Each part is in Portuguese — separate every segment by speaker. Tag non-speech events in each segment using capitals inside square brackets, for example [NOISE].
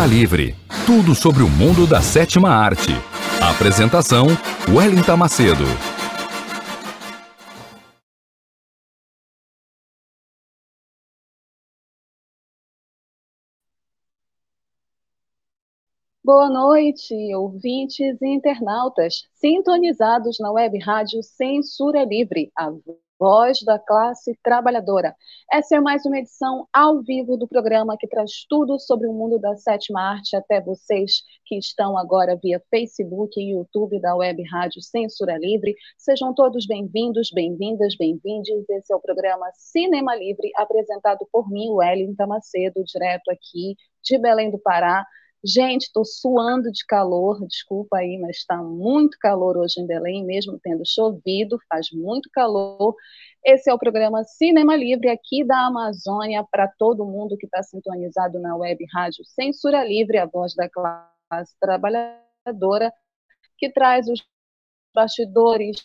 Speaker 1: Cinema Livre. Tudo sobre o mundo da sétima arte. Apresentação: Wellington Macedo.
Speaker 2: Boa noite, ouvintes e internautas, sintonizados na web rádio Censura Livre, a Voz da Classe Trabalhadora. Essa é mais uma edição ao vivo do programa que traz tudo sobre o mundo da sétima arte até vocês que estão agora via Facebook e YouTube da Web Rádio Censura Livre. Sejam todos bem-vindos, bem-vindas, bem-vindes. Esse é o programa Cinema Livre, apresentado por mim, Wellington Macedo, direto aqui de Belém do Pará. Gente, estou suando de calor, desculpa aí, mas está muito calor hoje em Belém, mesmo tendo chovido, faz muito calor. Esse é o programa Cinema Livre aqui da Amazônia para todo mundo que está sintonizado na web rádio Censura Livre, a voz da classe trabalhadora, que traz os bastidores,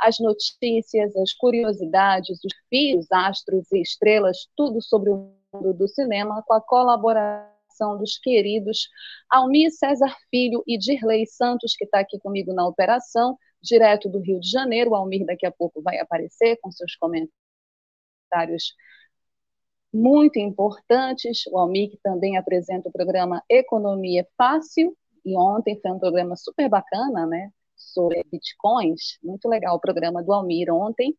Speaker 2: as notícias, as curiosidades, os fios, astros e estrelas, tudo sobre o mundo do cinema, com a colaboração participação dos queridos Almir César Filho e Dirley Santos, que está aqui comigo na operação, direto do Rio de Janeiro. O Almir daqui a pouco vai aparecer com seus comentários muito importantes. O Almir que também apresenta o programa Economia Fácil, e ontem foi um programa super bacana, né? Sobre bitcoins. Muito legal o programa do Almir ontem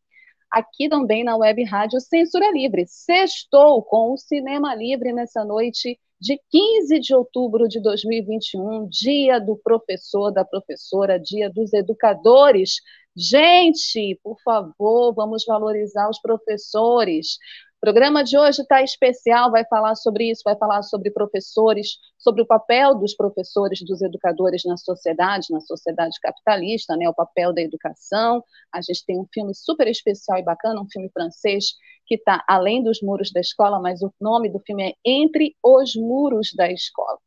Speaker 2: aqui também na Web Rádio Censura Livre. Sextou com o Cinema Livre nessa noite de 15 de outubro de 2021, dia do professor, da professora, dia dos educadores. Gente, por favor, vamos valorizar os professores. O programa de hoje está especial, vai falar sobre isso, vai falar sobre professores, sobre o papel dos professores, dos educadores na sociedade, na sociedade capitalista, né, o papel da educação. A gente tem um filme super especial e bacana, um filme francês que está além dos muros da escola, mas o nome do filme é Entre os Muros da Escola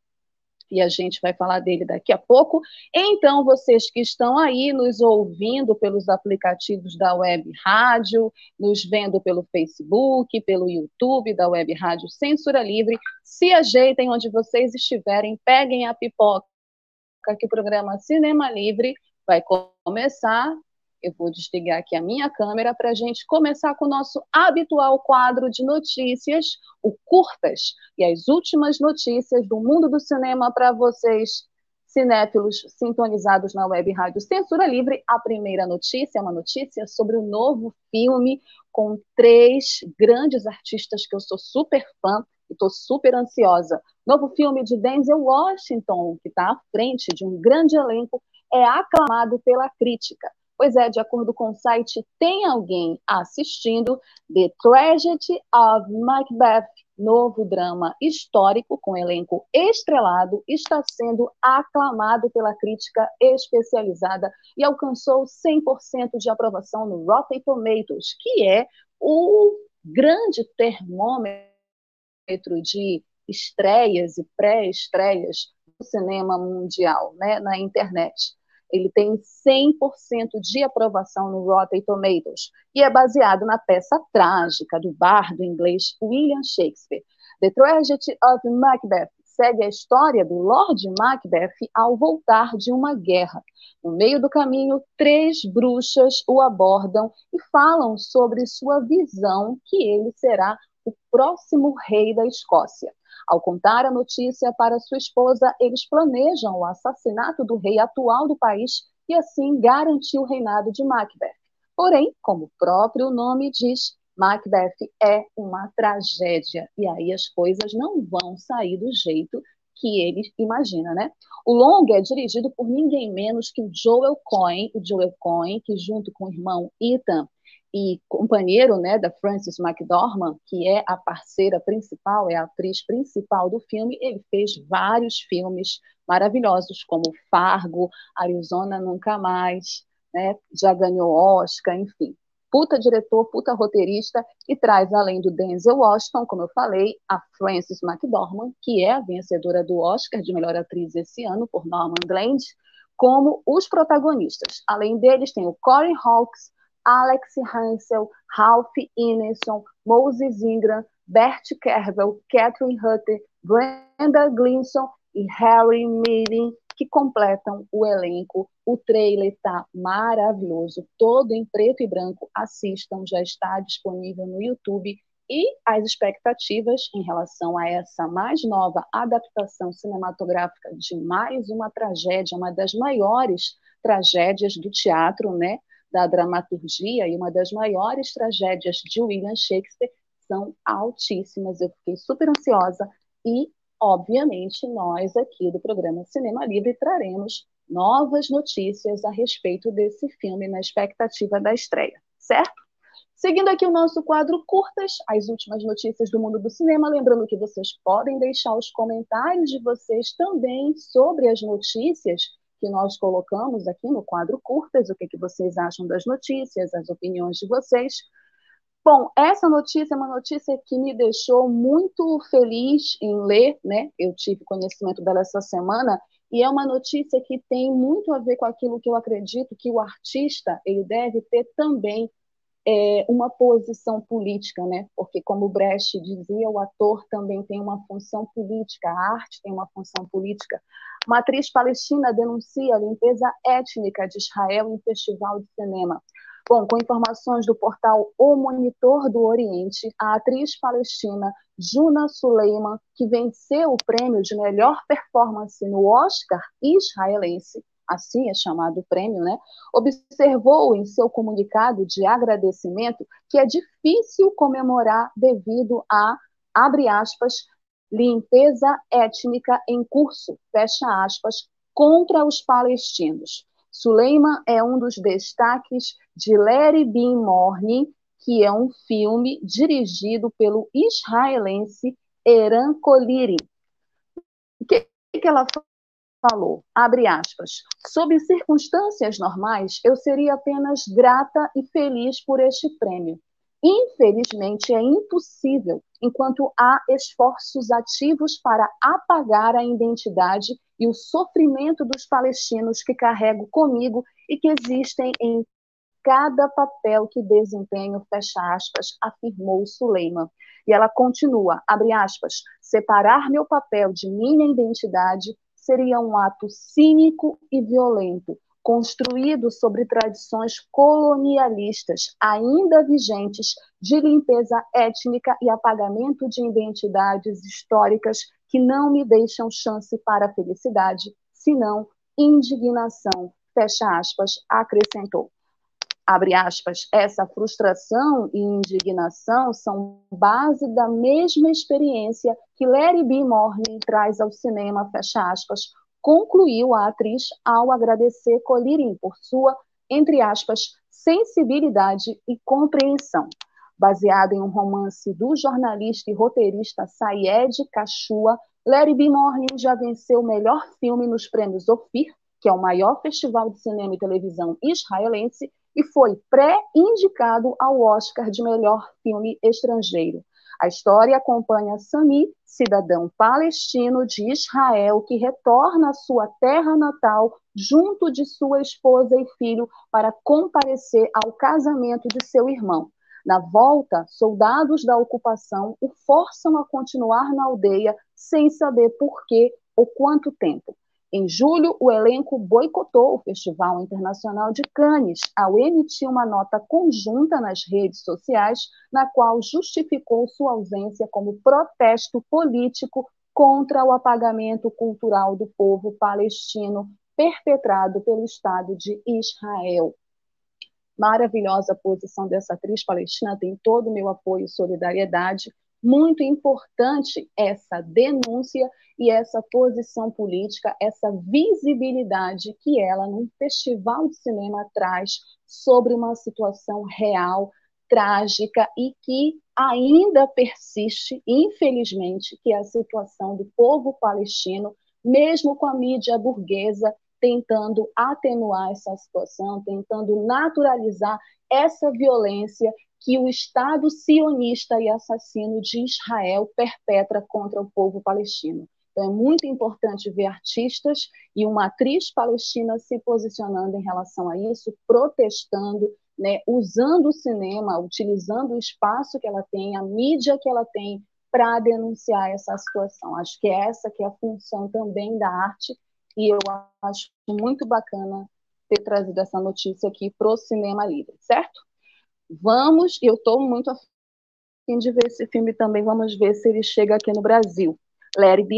Speaker 2: e a gente vai falar dele daqui a pouco. Então, vocês que estão aí nos ouvindo pelos aplicativos da Web Rádio, nos vendo pelo Facebook, pelo YouTube da Web Rádio Censura Livre, se ajeitem onde vocês estiverem, peguem a pipoca, que o programa Cinema Livre vai começar eu vou desligar aqui a minha câmera para a gente começar com o nosso habitual quadro de notícias, o Curtas, e as últimas notícias do mundo do cinema para vocês, cinéfilos sintonizados na web rádio Censura Livre. A primeira notícia é uma notícia sobre o um novo filme com três grandes artistas que eu sou super fã e estou super ansiosa. Novo filme de Denzel Washington, que está à frente de um grande elenco, é aclamado pela crítica. Pois é, de acordo com o site Tem Alguém Assistindo, The Tragedy of Macbeth, novo drama histórico com elenco estrelado, está sendo aclamado pela crítica especializada e alcançou 100% de aprovação no Rotten Tomatoes, que é o grande termômetro de estreias e pré-estreias do cinema mundial, né, na internet. Ele tem 100% de aprovação no Rotten Tomatoes e é baseado na peça trágica do bardo inglês William Shakespeare. The Tragedy of Macbeth segue a história do Lord Macbeth ao voltar de uma guerra. No meio do caminho, três bruxas o abordam e falam sobre sua visão que ele será o próximo rei da Escócia. Ao contar a notícia para sua esposa, eles planejam o assassinato do rei atual do país e assim garantir o reinado de Macbeth. Porém, como o próprio nome diz, Macbeth é uma tragédia e aí as coisas não vão sair do jeito que ele imagina, né? O longa é dirigido por ninguém menos que o Joel Cohen, o Joel Cohen, que junto com o irmão Ethan e companheiro, né, da Frances McDormand, que é a parceira principal, é a atriz principal do filme, ele fez vários filmes maravilhosos, como Fargo, Arizona Nunca Mais, né, já ganhou Oscar, enfim puta diretor, puta roteirista, e traz, além do Denzel Washington, como eu falei, a Frances McDormand, que é a vencedora do Oscar de melhor atriz esse ano, por Nomadland, como os protagonistas. Além deles, tem o Corey Hawkes, Alex Hansel, Ralph Ineson, Moses Ingram, Bert Kervel, Catherine Hutter, Brenda Glinson e Harry Meeting, que completam o elenco. O trailer está maravilhoso, todo em preto e branco. Assistam, já está disponível no YouTube. E as expectativas em relação a essa mais nova adaptação cinematográfica de mais uma tragédia, uma das maiores tragédias do teatro, né, da dramaturgia e uma das maiores tragédias de William Shakespeare, são altíssimas. Eu fiquei super ansiosa e obviamente, nós aqui do programa Cinema Livre traremos novas notícias a respeito desse filme na expectativa da estreia, certo? Seguindo aqui o nosso quadro curtas, as últimas notícias do mundo do cinema, lembrando que vocês podem deixar os comentários de vocês também sobre as notícias que nós colocamos aqui no quadro curtas, o que, que vocês acham das notícias, as opiniões de vocês. Bom, essa notícia é uma notícia que me deixou muito feliz em ler, né? Eu tive conhecimento dela essa semana e é uma notícia que tem muito a ver com aquilo que eu acredito que o artista ele deve ter também é, uma posição política, né? Porque como Brecht dizia, o ator também tem uma função política, a arte tem uma função política. Uma atriz palestina denuncia a limpeza étnica de Israel em festival de cinema. Bom, com informações do portal O Monitor do Oriente, a atriz palestina Juna Suleiman, que venceu o prêmio de melhor performance no Oscar israelense, assim é chamado o prêmio, né? Observou em seu comunicado de agradecimento que é difícil comemorar devido a, abre aspas, limpeza étnica em curso, fecha aspas, contra os palestinos. Suleiman é um dos destaques de Larry Bean Morning, que é um filme dirigido pelo israelense Eran Coliri. O que, que ela falou? Abre aspas. Sob circunstâncias normais, eu seria apenas grata e feliz por este prêmio. Infelizmente, é impossível enquanto há esforços ativos para apagar a identidade e o sofrimento dos palestinos que carrego comigo e que existem em cada papel que desempenho, fecha aspas, afirmou Suleiman. E ela continua, abre aspas, separar meu papel de minha identidade seria um ato cínico e violento, construído sobre tradições colonialistas ainda vigentes de limpeza étnica e apagamento de identidades históricas que não me deixam chance para a felicidade, senão indignação, fecha aspas, acrescentou. Abre aspas, essa frustração e indignação são base da mesma experiência que Larry B. Morley traz ao cinema, fecha aspas, concluiu a atriz ao agradecer Colirin por sua, entre aspas, sensibilidade e compreensão. Baseado em um romance do jornalista e roteirista Sayed Kashua, Larry B. Morning já venceu o melhor filme nos prêmios Ophir, que é o maior festival de cinema e televisão israelense, e foi pré-indicado ao Oscar de melhor filme estrangeiro. A história acompanha Sami, cidadão palestino de Israel, que retorna à sua terra natal junto de sua esposa e filho para comparecer ao casamento de seu irmão. Na volta, soldados da ocupação o forçam a continuar na aldeia sem saber por quê ou quanto tempo. Em julho, o elenco boicotou o Festival Internacional de Cannes ao emitir uma nota conjunta nas redes sociais, na qual justificou sua ausência como protesto político contra o apagamento cultural do povo palestino perpetrado pelo Estado de Israel. Maravilhosa posição dessa atriz palestina, tem todo o meu apoio e solidariedade. Muito importante essa denúncia e essa posição política, essa visibilidade que ela, num festival de cinema, traz sobre uma situação real, trágica e que ainda persiste, infelizmente, que é a situação do povo palestino, mesmo com a mídia burguesa tentando atenuar essa situação, tentando naturalizar essa violência que o Estado sionista e assassino de Israel perpetra contra o povo palestino. Então, é muito importante ver artistas e uma atriz palestina se posicionando em relação a isso, protestando, né, usando o cinema, utilizando o espaço que ela tem, a mídia que ela tem para denunciar essa situação. Acho que é essa que é a função também da arte e eu acho muito bacana ter trazido essa notícia aqui para o Cinema Livre, certo? Vamos, eu estou muito afim de ver esse filme também, vamos ver se ele chega aqui no Brasil. Larry B.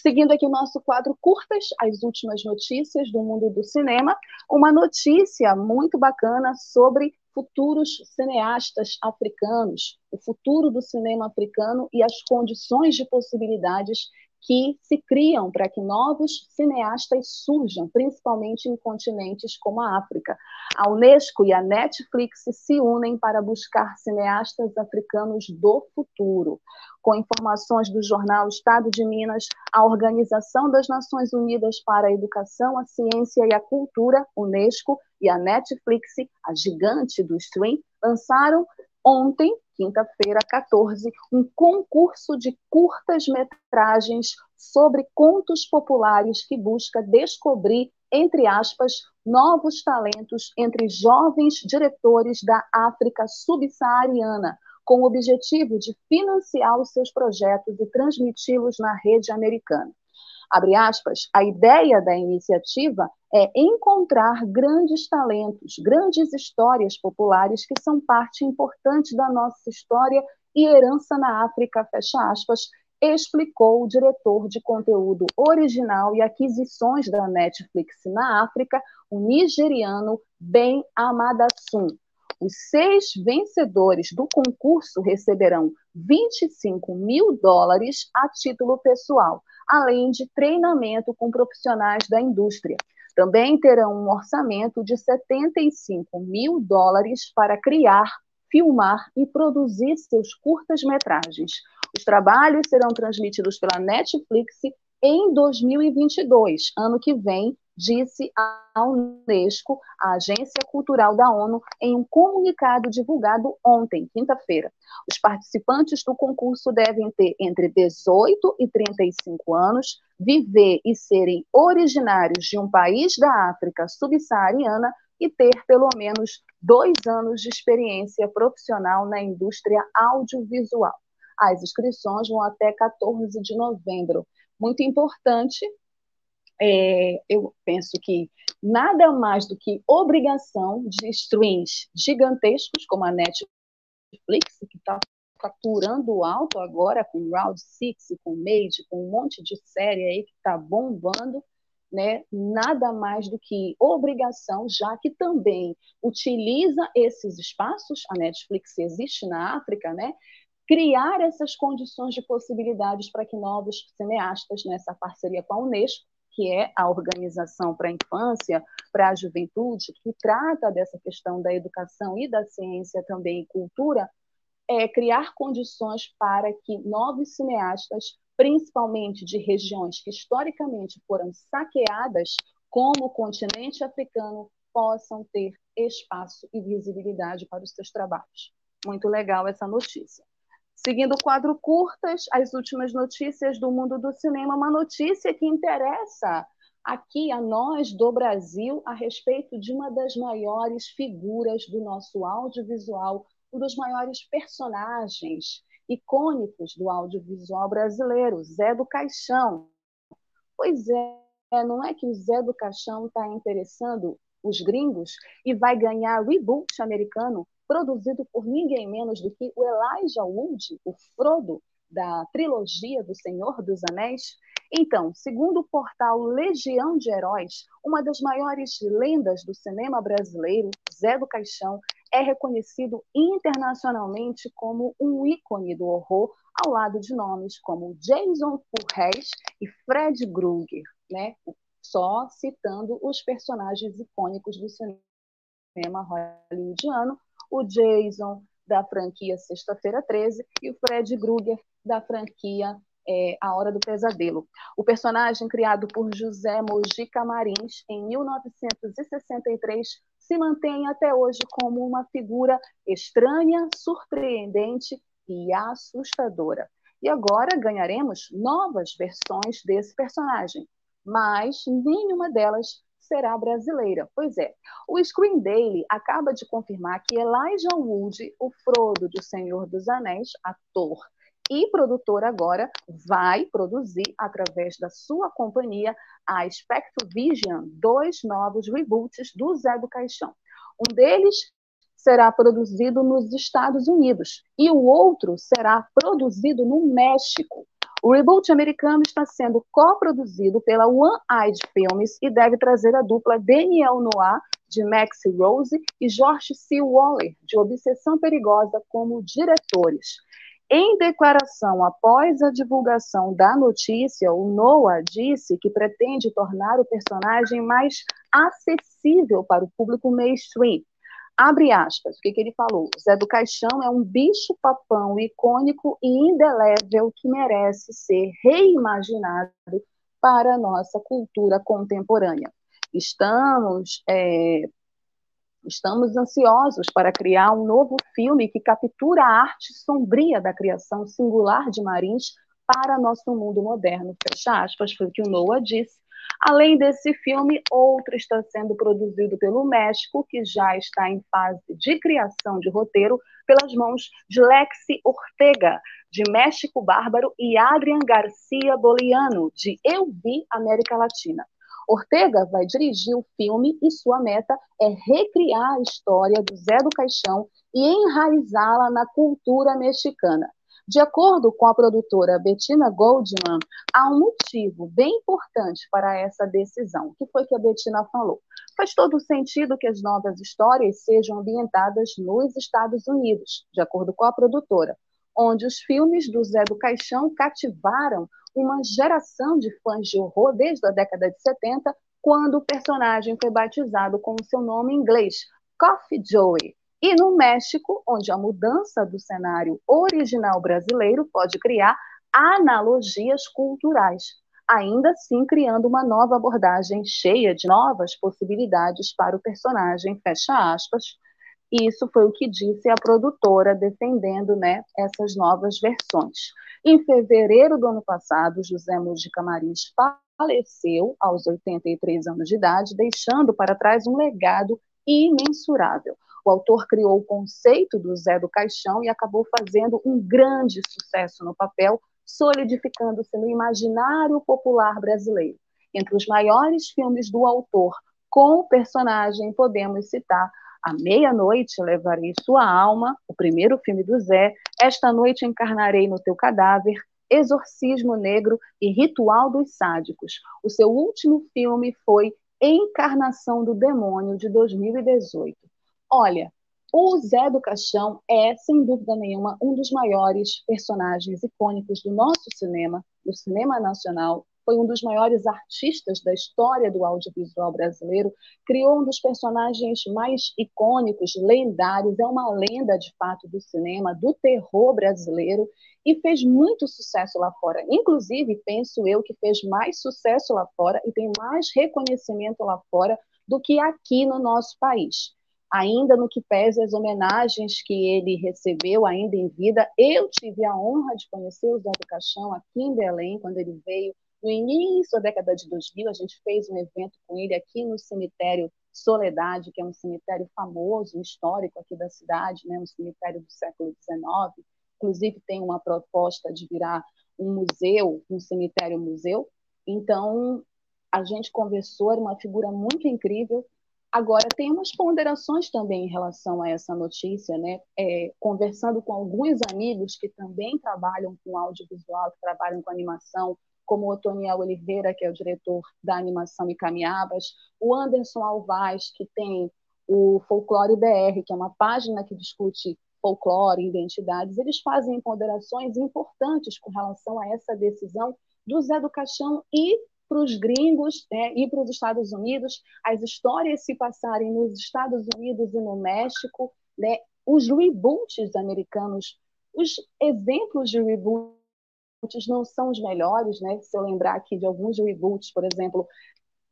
Speaker 2: Seguindo aqui o nosso quadro Curtas, as últimas notícias do mundo do cinema, uma notícia muito bacana sobre futuros cineastas africanos, o futuro do cinema africano e as condições de possibilidades que se criam para que novos cineastas surjam, principalmente em continentes como a África. A Unesco e a Netflix se unem para buscar cineastas africanos do futuro. Com informações do jornal Estado de Minas, a Organização das Nações Unidas para a Educação, a Ciência e a Cultura, Unesco, e a Netflix, a gigante do stream, lançaram ontem quinta-feira, 14, um concurso de curtas-metragens sobre contos populares que busca descobrir, entre aspas, novos talentos entre jovens diretores da África subsaariana, com o objetivo de financiar os seus projetos e transmiti-los na rede americana abre aspas, a ideia da iniciativa é encontrar grandes talentos, grandes histórias populares que são parte importante da nossa história e herança na África, fecha aspas, explicou o diretor de conteúdo original e aquisições da Netflix na África, o nigeriano Ben Amadasun. Os seis vencedores do concurso receberão 25 mil dólares a título pessoal, além de treinamento com profissionais da indústria. Também terão um orçamento de 75 mil dólares para criar, filmar e produzir seus curtas-metragens. Os trabalhos serão transmitidos pela Netflix em 2022, ano que vem, disse a Unesco, a Agência Cultural da ONU, em um comunicado divulgado ontem, quinta-feira. Os participantes do concurso devem ter entre 18 e 35 anos, viver e serem originários de um país da África subsaariana e ter pelo menos dois anos de experiência profissional na indústria audiovisual. As inscrições vão até 14 de novembro. Muito importante é, eu penso que nada mais do que obrigação de streams gigantescos, como a Netflix, que está faturando alto agora com Round Six, com Made, com um monte de série aí que está bombando, né? nada mais do que obrigação, já que também utiliza esses espaços, a Netflix existe na África, né? criar essas condições de possibilidades para que novos cineastas, nessa parceria com a Unesco, que é a Organização para a Infância, para a Juventude, que trata dessa questão da educação e da ciência também e cultura, é criar condições para que novos cineastas, principalmente de regiões que historicamente foram saqueadas, como o continente africano, possam ter espaço e visibilidade para os seus trabalhos. Muito legal essa notícia. Seguindo o quadro curtas, as últimas notícias do mundo do cinema, uma notícia que interessa aqui a nós do Brasil a respeito de uma das maiores figuras do nosso audiovisual, um dos maiores personagens icônicos do audiovisual brasileiro, Zé do Caixão. Pois é, não é que o Zé do Caixão está interessando os gringos e vai ganhar reboot americano produzido por ninguém menos do que o Elijah Wood, o Frodo da trilogia do Senhor dos Anéis. Então, segundo o portal Legião de Heróis, uma das maiores lendas do cinema brasileiro, Zé do Caixão, é reconhecido internacionalmente como um ícone do horror, ao lado de nomes como Jason Voorhees e Fred Krueger, né? só citando os personagens icônicos do cinema hollywoodiano, o Jason da franquia Sexta-feira 13 e o Fred Krueger da franquia é, A Hora do Pesadelo. O personagem criado por José Mojica Marins em 1963 se mantém até hoje como uma figura estranha, surpreendente e assustadora. E agora ganharemos novas versões desse personagem, mas nenhuma delas será brasileira. Pois é, o Screen Daily acaba de confirmar que Elijah Wood, o Frodo de O Senhor dos Anéis, ator e produtor agora, vai produzir, através da sua companhia, a Spectrovision, dois novos reboots do Zé do Caixão. Um deles será produzido nos Estados Unidos e o outro será produzido no México. O reboot americano está sendo coproduzido pela One Eyed Films e deve trazer a dupla Daniel Noir, de Max Rose, e George C. Waller, de Obsessão Perigosa, como diretores. Em declaração após a divulgação da notícia, o Noah disse que pretende tornar o personagem mais acessível para o público mainstream, Abre aspas, o que, que ele falou? Zé do Caixão é um bicho-papão icônico e indelével que merece ser reimaginado para a nossa cultura contemporânea. Estamos, é, estamos ansiosos para criar um novo filme que captura a arte sombria da criação singular de Marins para nosso mundo moderno. Fecha aspas, foi o que o Noah disse Além desse filme, outro está sendo produzido pelo México, que já está em fase de criação de roteiro, pelas mãos de Lexi Ortega, de México Bárbaro, e Adrian Garcia Boliano, de Eu Vi América Latina. Ortega vai dirigir o filme e sua meta é recriar a história do Zé do Caixão e enraizá-la na cultura mexicana. De acordo com a produtora Bettina Goldman, há um motivo bem importante para essa decisão. Que foi que a Bettina falou? Faz todo sentido que as novas histórias sejam ambientadas nos Estados Unidos, de acordo com a produtora, onde os filmes do Zé do Caixão cativaram uma geração de fãs de horror desde a década de 70, quando o personagem foi batizado com o seu nome em inglês, Coffee Joey, e no México, onde a mudança do cenário original brasileiro pode criar analogias culturais, ainda assim criando uma nova abordagem cheia de novas possibilidades para o personagem, fecha aspas. Isso foi o que disse a produtora defendendo né, essas novas versões. Em fevereiro do ano passado, José Mujica Marins faleceu aos 83 anos de idade, deixando para trás um legado imensurável. O autor criou o conceito do Zé do Caixão e acabou fazendo um grande sucesso no papel, solidificando-se no imaginário popular brasileiro. Entre os maiores filmes do autor com o personagem, podemos citar A Meia-Noite Levarei Sua Alma, o primeiro filme do Zé, Esta Noite Encarnarei no Teu Cadáver, Exorcismo Negro e Ritual dos Sádicos. O seu último filme foi Encarnação do Demônio, de 2018. Olha, o Zé do Caixão é, sem dúvida nenhuma, um dos maiores personagens icônicos do nosso cinema, do cinema nacional. Foi um dos maiores artistas da história do audiovisual brasileiro. Criou um dos personagens mais icônicos, lendários. É uma lenda, de fato, do cinema, do terror brasileiro. E fez muito sucesso lá fora. Inclusive, penso eu que fez mais sucesso lá fora e tem mais reconhecimento lá fora do que aqui no nosso país ainda no que pese as homenagens que ele recebeu ainda em vida. Eu tive a honra de conhecer o Zé do Caixão aqui em Belém, quando ele veio no início da década de 2000. A gente fez um evento com ele aqui no cemitério Soledade, que é um cemitério famoso, histórico aqui da cidade, né? um cemitério do século XIX. Inclusive, tem uma proposta de virar um museu, um cemitério-museu. Então, a gente conversou, era uma figura muito incrível, Agora, tem umas ponderações também em relação a essa notícia, né? É, conversando com alguns amigos que também trabalham com audiovisual, que trabalham com animação, como o Otoniel Oliveira, que é o diretor da animação e Caminhabas, o Anderson Alvaz, que tem o Folclore BR, que é uma página que discute folclore, identidades, eles fazem ponderações importantes com relação a essa decisão do Zé do Caixão e para os gringos né, e para os Estados Unidos, as histórias se passarem nos Estados Unidos e no México, né, os reboots americanos, os exemplos de reboots não são os melhores, né? Se eu lembrar aqui de alguns reboots, por exemplo,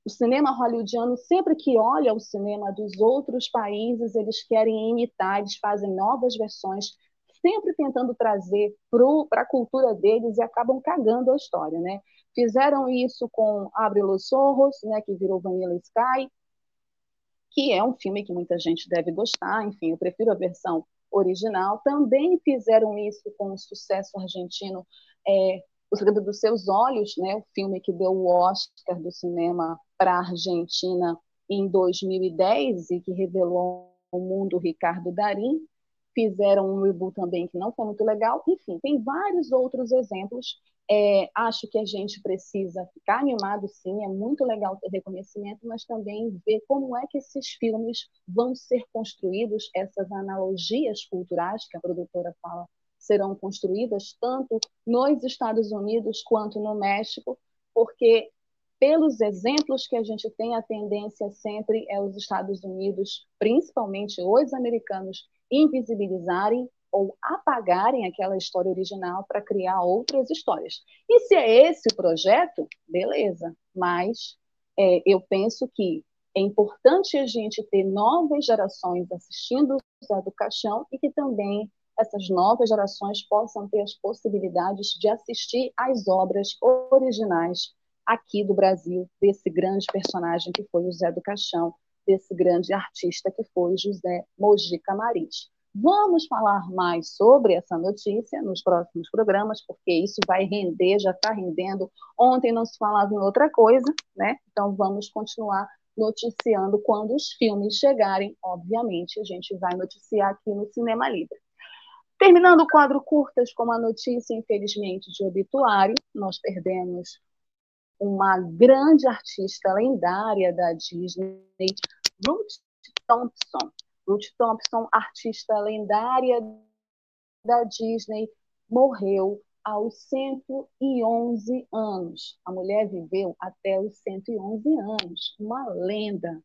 Speaker 2: o cinema hollywoodiano, sempre que olha o cinema dos outros países, eles querem imitar, eles fazem novas versões, sempre tentando trazer para a cultura deles e acabam cagando a história, né? Fizeram isso com Abre los Sorros, né, que virou Vanilla Sky, que é um filme que muita gente deve gostar, enfim, eu prefiro a versão original. Também fizeram isso com o sucesso argentino é, O Segredo dos Seus Olhos, né, o filme que deu o Oscar do cinema para a Argentina em 2010 e que revelou o mundo Ricardo Darim. Fizeram um reboot também que não foi muito legal. Enfim, tem vários outros exemplos é, acho que a gente precisa ficar animado, sim. É muito legal ter reconhecimento, mas também ver como é que esses filmes vão ser construídos, essas analogias culturais que a produtora fala serão construídas tanto nos Estados Unidos quanto no México, porque pelos exemplos que a gente tem, a tendência sempre é os Estados Unidos, principalmente os americanos, invisibilizarem ou apagarem aquela história original para criar outras histórias. E se é esse o projeto, beleza, mas é, eu penso que é importante a gente ter novas gerações assistindo Zé do Caixão e que também essas novas gerações possam ter as possibilidades de assistir às obras originais aqui do Brasil, desse grande personagem que foi o Zé do Caixão, desse grande artista que foi José Mojica Maris. Vamos falar mais sobre essa notícia nos próximos programas, porque isso vai render, já está rendendo. Ontem não se falava em outra coisa, né? Então vamos continuar noticiando quando os filmes chegarem. Obviamente, a gente vai noticiar aqui no Cinema Livre. Terminando o quadro curtas com uma notícia, infelizmente, de obituário, nós perdemos uma grande artista lendária da Disney, Ruth Thompson. Ruth Thompson, artista lendária da Disney, morreu aos 111 anos. A mulher viveu até os 111 anos, uma lenda.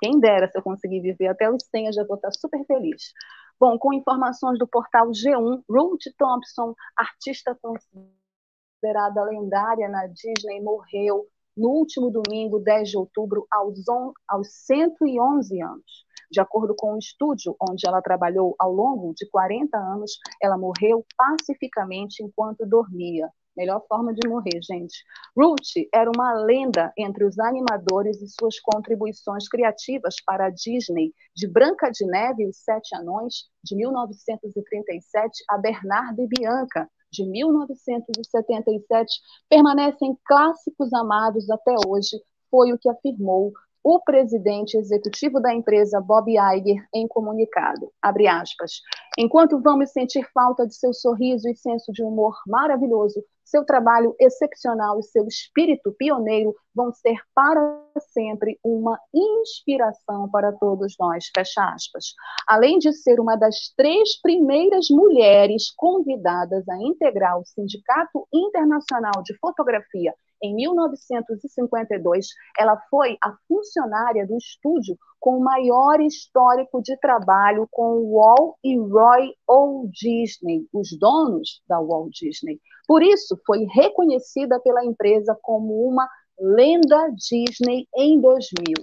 Speaker 2: Quem dera se eu conseguir viver até os 100, eu já vou estar super feliz. Bom, com informações do portal G1, Ruth Thompson, artista considerada lendária na Disney, morreu no último domingo, 10 de outubro, aos, aos 111 anos. De acordo com o estúdio onde ela trabalhou ao longo de 40 anos, ela morreu pacificamente enquanto dormia. Melhor forma de morrer, gente. Ruth era uma lenda entre os animadores e suas contribuições criativas para a Disney, de Branca de Neve e os Sete Anões, de 1937, a Bernardo e Bianca, de 1977, permanecem clássicos amados até hoje, foi o que afirmou o presidente executivo da empresa, Bob Iger, em comunicado. Aspas. Enquanto vamos sentir falta de seu sorriso e senso de humor maravilhoso, seu trabalho excepcional e seu espírito pioneiro vão ser para sempre uma inspiração para todos nós. Fecha aspas. Além de ser uma das três primeiras mulheres convidadas a integrar o Sindicato Internacional de Fotografia em 1952, ela foi a funcionária do estúdio com o maior histórico de trabalho com Walt e Roy O. Disney, os donos da Walt Disney. Por isso, foi reconhecida pela empresa como uma lenda Disney em 2000.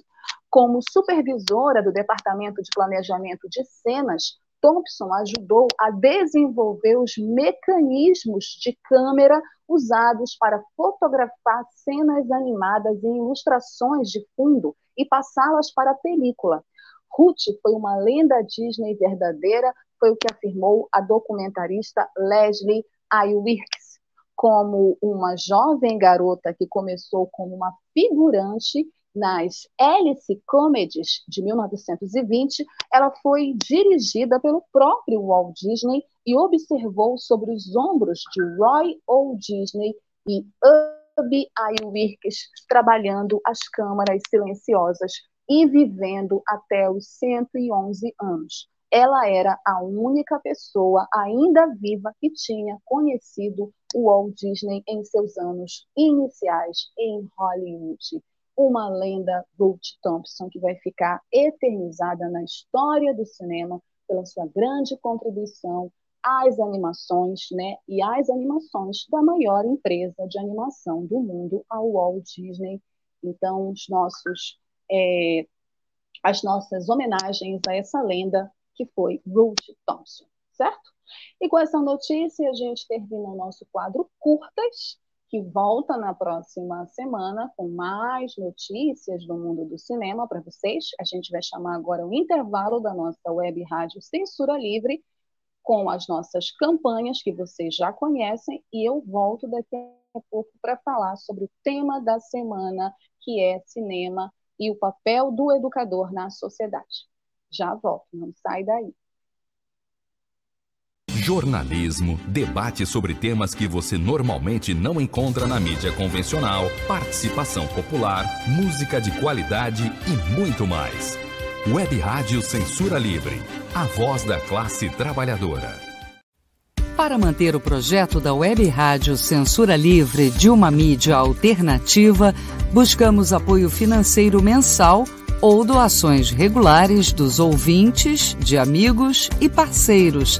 Speaker 2: Como supervisora do Departamento de Planejamento de Cenas, Thompson ajudou a desenvolver os mecanismos de câmera usados para fotografar cenas animadas e ilustrações de fundo e passá-las para a película. Ruth foi uma lenda Disney verdadeira, foi o que afirmou a documentarista Leslie Iwerks. Como uma jovem garota que começou como uma figurante nas Alice Comedies de 1920, ela foi dirigida pelo próprio Walt Disney e observou sobre os ombros de Roy O. Disney e Ailwirks trabalhando as câmaras silenciosas e vivendo até os 111 anos. Ela era a única pessoa ainda viva que tinha conhecido o Walt Disney em seus anos iniciais em Hollywood. Uma lenda, Ruth Thompson, que vai ficar eternizada na história do cinema pela sua grande contribuição às animações, né, e às animações da maior empresa de animação do mundo, a Walt Disney. Então, os nossos, é, as nossas homenagens a essa lenda que foi Ruth Thompson, certo? E com essa notícia, a gente termina o nosso quadro Curtas, que volta na próxima semana com mais notícias do mundo do cinema para vocês. A gente vai chamar agora o intervalo da nossa web rádio Censura Livre com as nossas campanhas que vocês já conhecem e eu volto daqui a pouco para falar sobre o tema da semana, que é cinema e o papel do educador na sociedade. Já volto, não sai daí.
Speaker 1: Jornalismo, debate sobre temas que você normalmente não encontra na mídia convencional, participação popular, música de qualidade e muito mais. Web Rádio Censura Livre, a voz da classe trabalhadora.
Speaker 3: Para manter o projeto da Web Rádio Censura Livre de uma mídia alternativa, buscamos apoio financeiro mensal ou doações regulares dos ouvintes, de amigos e parceiros,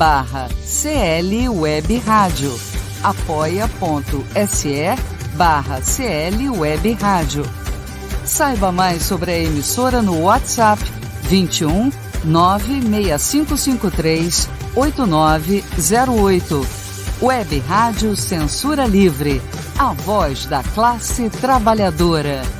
Speaker 3: barra CL Web Rádio. apoia.se barra CL Web Rádio Saiba mais sobre a emissora no WhatsApp 21 96553 8908. Web Rádio Censura Livre, a voz da classe trabalhadora.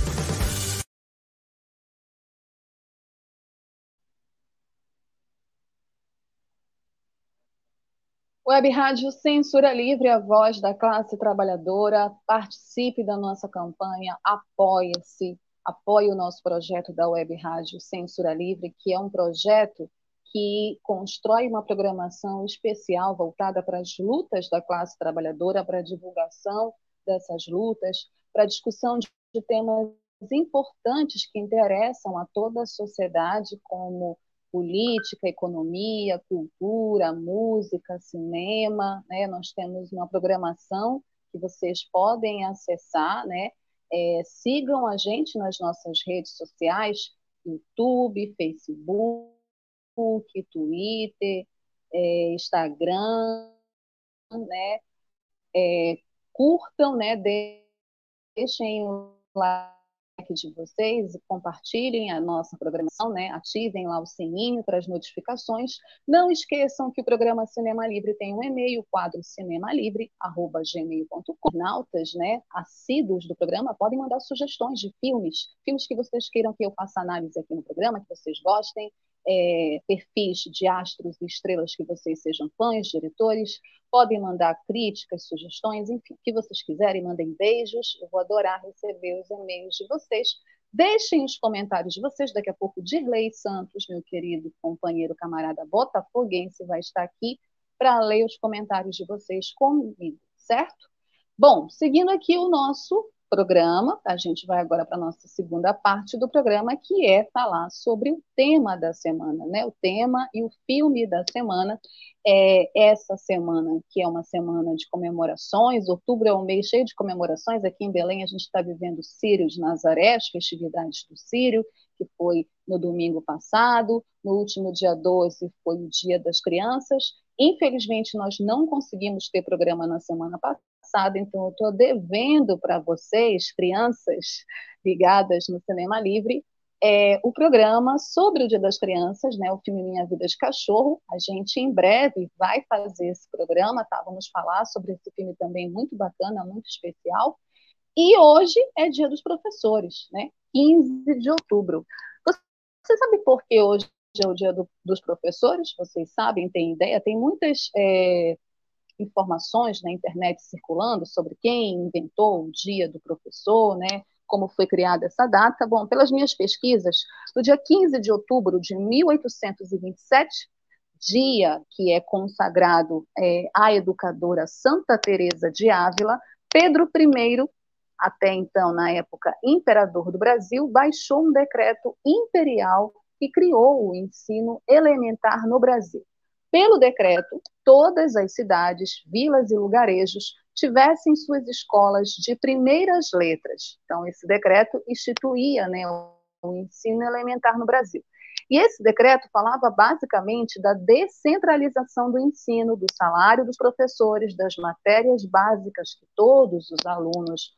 Speaker 2: Web Rádio Censura Livre, a voz da classe trabalhadora. Participe da nossa campanha, apoie-se, apoie o nosso projeto da Web Rádio Censura Livre, que é um projeto que constrói uma programação especial voltada para as lutas da classe trabalhadora, para a divulgação dessas lutas, para a discussão de temas importantes que interessam a toda a sociedade, como política, economia, cultura, música, cinema. Né? Nós temos uma programação que vocês podem acessar, né? É, sigam a gente nas nossas redes sociais, YouTube, Facebook, Twitter, é, Instagram, né? É, curtam, né? Deixem o like de vocês e compartilhem a nossa programação, né? Ativem lá o sininho para as notificações. Não esqueçam que o programa Cinema Livre tem um e-mail, quadro cinemalivre@gmail.com. Nautas, né? Assíduos do programa podem mandar sugestões de filmes, filmes que vocês queiram que eu faça análise aqui no programa, que vocês gostem é, perfis de astros e estrelas que vocês sejam fãs, diretores, podem mandar críticas, sugestões, enfim, o que vocês quiserem, mandem beijos, eu vou adorar receber os e-mails de vocês. Deixem os comentários de vocês, daqui a pouco Dirley Santos, meu querido companheiro, camarada botafoguense, vai estar aqui para ler os comentários de vocês comigo, certo? Bom, seguindo aqui o nosso programa. A gente vai agora para a nossa segunda parte do programa, que é falar sobre o tema da semana, né? O tema e o filme da semana. É essa semana, que é uma semana de comemorações, outubro é um mês cheio de comemorações. Aqui em Belém, a gente está vivendo o Sírio de Nazaré, as festividades do Sírio, que foi no domingo passado. No último dia 12 foi o Dia das Crianças. Infelizmente, nós não conseguimos ter programa na semana passada passado, então eu estou devendo para vocês, crianças ligadas no Cinema Livre, é, o programa sobre o Dia das Crianças, né, o filme Minha Vida de Cachorro. A gente em breve vai fazer esse programa, tá? Vamos falar sobre esse filme também muito bacana, muito especial. E hoje é Dia dos Professores, né? 15 de outubro. Você sabe por que hoje é o Dia do, dos Professores? Vocês sabem, têm ideia? Tem muitas é, informações na internet circulando sobre quem inventou o dia do professor, né? Como foi criada essa data? Bom, pelas minhas pesquisas, no dia 15 de outubro de 1827, dia que é consagrado é, à educadora Santa Teresa de Ávila, Pedro I, até então na época imperador do Brasil, baixou um decreto imperial que criou o ensino elementar no Brasil. Pelo decreto, todas as cidades, vilas e lugarejos tivessem suas escolas de primeiras letras. Então, esse decreto instituía né, o ensino elementar no Brasil. E esse decreto falava basicamente da descentralização do ensino, do salário dos professores, das matérias básicas que todos os alunos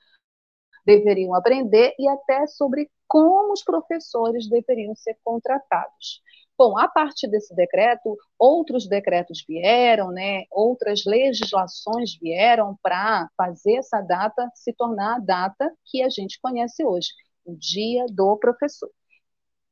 Speaker 2: deveriam aprender e até sobre como os professores deveriam ser contratados. Bom, a partir desse decreto, outros decretos vieram, né, outras legislações vieram para fazer essa data se tornar a data que a gente conhece hoje, o Dia do Professor.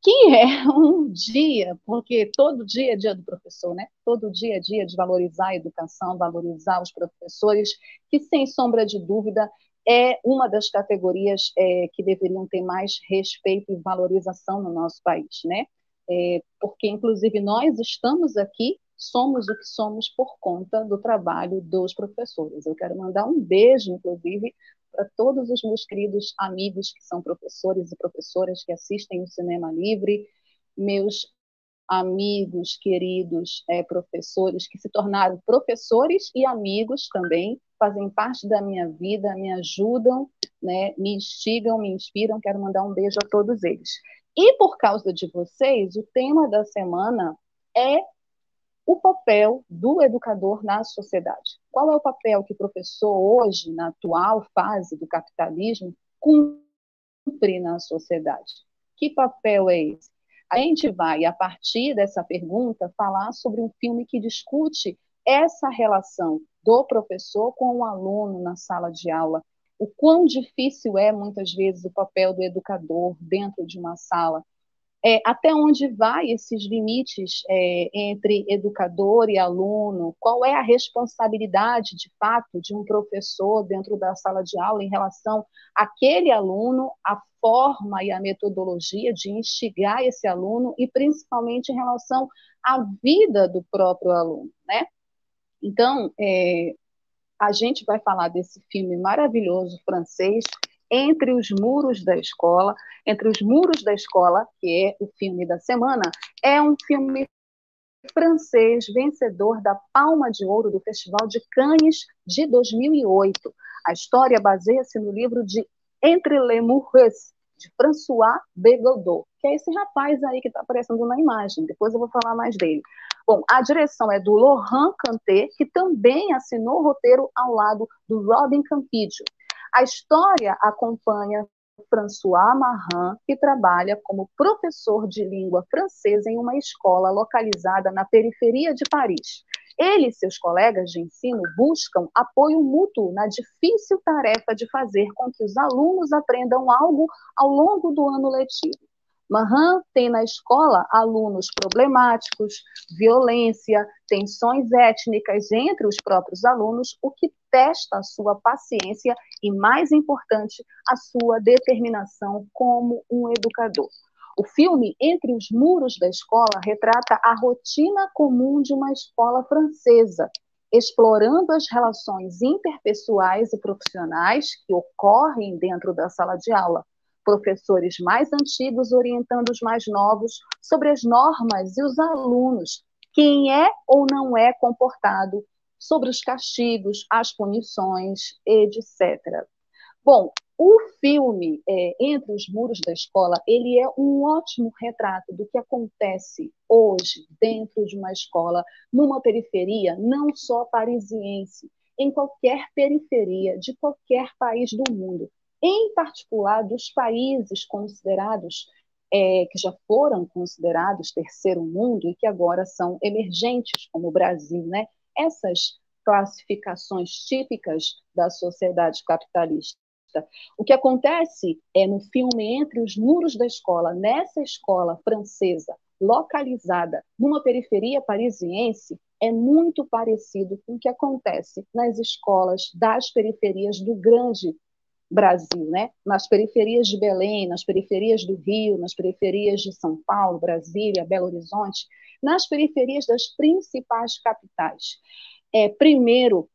Speaker 2: Que é [LAUGHS] um dia, porque todo dia é dia do professor, né? Todo dia é dia de valorizar a educação, valorizar os professores, que sem sombra de dúvida é uma das categorias é, que deveriam ter mais respeito e valorização no nosso país, né? É, porque, inclusive, nós estamos aqui, somos o que somos por conta do trabalho dos professores. Eu quero mandar um beijo, inclusive, para todos os meus queridos amigos que são professores e professoras que assistem o Cinema Livre, meus amigos, queridos é, professores que se tornaram professores e amigos também, fazem parte da minha vida, me ajudam, né, me instigam, me inspiram. Quero mandar um beijo a todos eles. E por causa de vocês, o tema da semana é o papel do educador na sociedade. Qual é o papel que o professor hoje, na atual fase do capitalismo, cumpre na sociedade? Que papel é esse? A gente vai, a partir dessa pergunta, falar sobre um filme que discute essa relação do professor com o aluno na sala de aula, o quão difícil é, muitas vezes, o papel do educador dentro de uma sala. É, até onde vai esses limites é, entre educador e aluno? Qual é a responsabilidade, de fato, de um professor dentro da sala de aula em relação àquele aluno, a forma e a metodologia de instigar esse aluno e, principalmente, em relação à vida do próprio aluno, né? Então, é, a gente vai falar desse filme maravilhoso francês, Entre os Muros da Escola. Entre os Muros da Escola, que é o filme da semana, é um filme francês vencedor da Palma de Ouro do Festival de Cannes de 2008. A história baseia-se no livro de Entre les Murs, de François Begodot, que é esse rapaz aí que está aparecendo na imagem. Depois eu vou falar mais dele. Bom, a direção é do Laurent Canté, que também assinou o roteiro ao lado do Robin Campidio. A história acompanha François Marran, que trabalha como professor de língua francesa em uma escola localizada na periferia de Paris. Ele e seus colegas de ensino buscam apoio mútuo na difícil tarefa de fazer com que os alunos aprendam algo ao longo do ano letivo. Mahan tem na escola alunos problemáticos, violência, tensões étnicas entre os próprios alunos, o que testa a sua paciência e, mais importante, a sua determinação como um educador. O filme Entre os Muros da Escola retrata a rotina comum de uma escola francesa, explorando as relações interpessoais e profissionais que ocorrem dentro da sala de aula. Professores mais antigos orientando os mais novos sobre as normas e os alunos, quem é ou não é comportado, sobre os castigos, as punições, etc. Bom, o filme é, Entre os Muros da Escola, ele é um ótimo retrato do que acontece hoje dentro de uma escola, numa periferia, não só parisiense, em qualquer periferia de qualquer país do mundo, em particular dos países considerados é, que já foram considerados terceiro mundo e que agora são emergentes, como o Brasil, né? Essas classificações típicas da sociedade capitalista. O que acontece é no filme Entre os Muros da Escola, nessa escola francesa, localizada numa periferia parisiense, é muito parecido com o que acontece nas escolas das periferias do grande Brasil, né? Nas periferias de Belém, nas periferias do Rio, nas periferias de São Paulo, Brasília, Belo Horizonte, nas periferias das principais capitais. É, primeiro,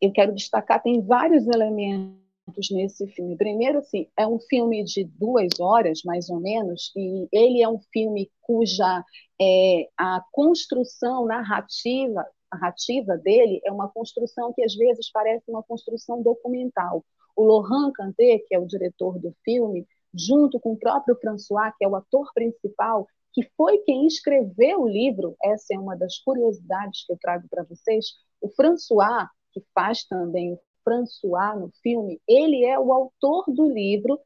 Speaker 2: eu quero destacar, tem vários elementos nesse filme. Primeiro, assim, é um filme de duas horas, mais ou menos, e ele é um filme cuja é, a construção narrativa, narrativa dele é uma construção que às vezes parece uma construção documental. O Laurent Cantet, que é o diretor do filme, junto com o próprio François, que é o ator principal, que foi quem escreveu o livro, essa é uma das curiosidades que eu trago para vocês, o François, que faz também o François no filme, ele é o autor do livro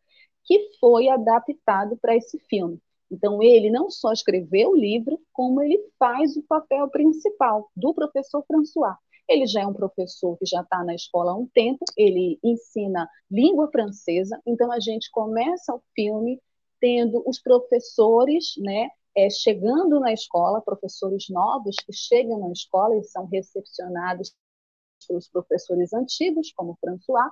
Speaker 2: que foi adaptado para esse filme. Então, ele não só escreveu o livro, como ele faz o papel principal do professor François. Ele já é um professor que já está na escola há um tempo, ele ensina língua francesa, então a gente começa o filme tendo os professores, né, é, chegando na escola, professores novos que chegam na escola e são recepcionados pelos professores antigos, como François,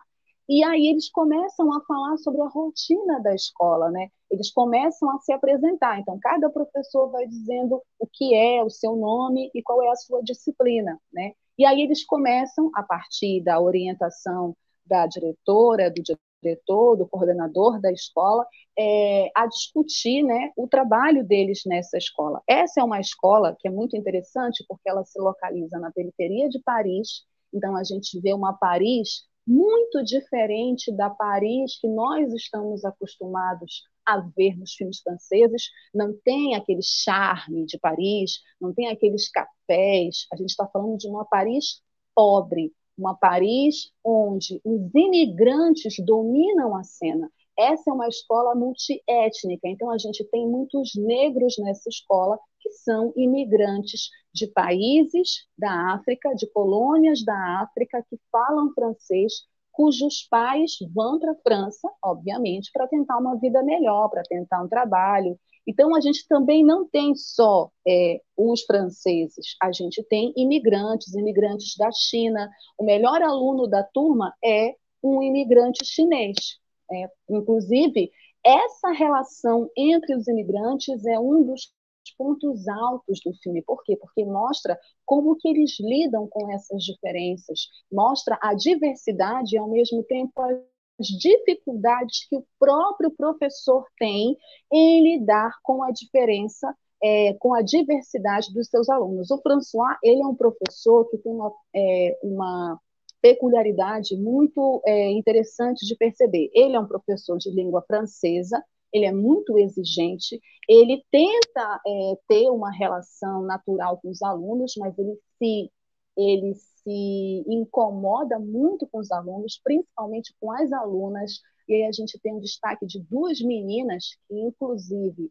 Speaker 2: e aí eles começam a falar sobre a rotina da escola, né? Eles começam a se apresentar. Então, cada professor vai dizendo o que é, o seu nome e qual é a sua disciplina, né? E aí eles começam, a partir da orientação da diretora, do diretor, do coordenador da escola, é, a discutir né, o trabalho deles nessa escola. Essa é uma escola que é muito interessante porque ela se localiza na periferia de Paris, então, a gente vê uma Paris muito diferente da Paris que nós estamos acostumados a ver nos filmes franceses. Não tem aquele charme de Paris, não tem aqueles cafés. A gente está falando de uma Paris pobre, uma Paris onde os imigrantes dominam a cena. Essa é uma escola multiétnica, então a gente tem muitos negros nessa escola que são imigrantes de países da África, de colônias da África que falam francês, cujos pais vão para a França, obviamente, para tentar uma vida melhor, para tentar um trabalho. Então, a gente também não tem só é, os franceses, a gente tem imigrantes, imigrantes da China. O melhor aluno da turma é um imigrante chinês. É, inclusive, essa relação entre os imigrantes é um dos pontos altos do filme. Por quê? Porque mostra como que eles lidam com essas diferenças, mostra a diversidade e, ao mesmo tempo, as dificuldades que o próprio professor tem em lidar com a diferença é, com a diversidade dos seus alunos. O François, ele é um professor que tem uma, é, uma peculiaridade muito é, interessante de perceber. Ele é um professor de língua francesa, ele é muito exigente, ele tenta é, ter uma relação natural com os alunos, mas ele se, ele se incomoda muito com os alunos, principalmente com as alunas, e aí a gente tem um destaque de duas meninas que, inclusive,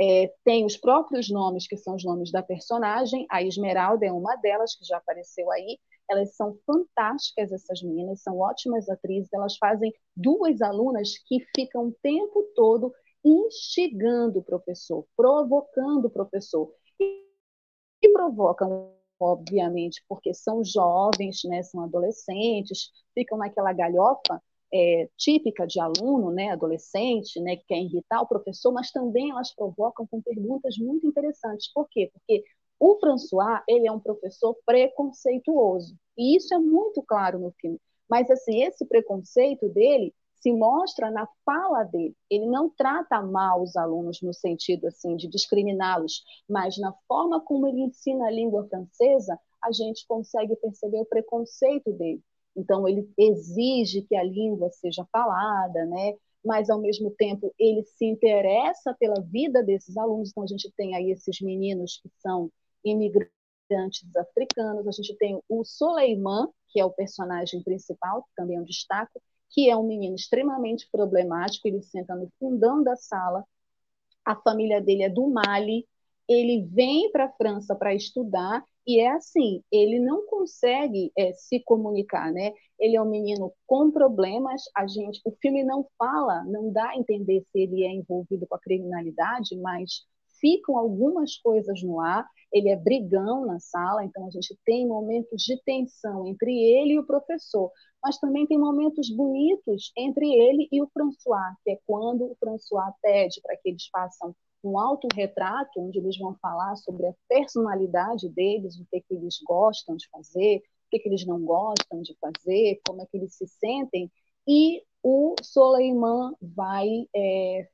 Speaker 2: é, tem os próprios nomes, que são os nomes da personagem, a Esmeralda é uma delas, que já apareceu aí, elas são fantásticas, essas meninas, são ótimas atrizes. Elas fazem duas alunas que ficam o tempo todo instigando o professor, provocando o professor. E provocam, obviamente, porque são jovens, né, são adolescentes, ficam naquela galhofa, é, típica de aluno, né, adolescente, né, que quer irritar o professor, mas também elas provocam com perguntas muito interessantes. Por quê? Porque o François, ele é um professor preconceituoso, e isso é muito claro no filme. Mas assim, esse preconceito dele se mostra na fala dele. Ele não trata mal os alunos no sentido assim de discriminá-los, mas na forma como ele ensina a língua francesa, a gente consegue perceber o preconceito dele. Então ele exige que a língua seja falada, né? Mas ao mesmo tempo ele se interessa pela vida desses alunos. Então a gente tem aí esses meninos que são imigrantes africanos. A gente tem o Soleiman, que é o personagem principal, que também é um destaque, que é um menino extremamente problemático, ele senta no fundão da sala, a família dele é do Mali, ele vem para a França para estudar e é assim, ele não consegue é, se comunicar, né? Ele é um menino com problemas, a gente, o filme não fala, não dá a entender se ele é envolvido com a criminalidade, mas ficam algumas coisas no ar. Ele é brigão na sala, então a gente tem momentos de tensão entre ele e o professor, mas também tem momentos bonitos entre ele e o François, que é quando o François pede para que eles façam um autorretrato, onde eles vão falar sobre a personalidade deles, o que, que eles gostam de fazer, o que, que eles não gostam de fazer, como é que eles se sentem, e o Soleiman vai é,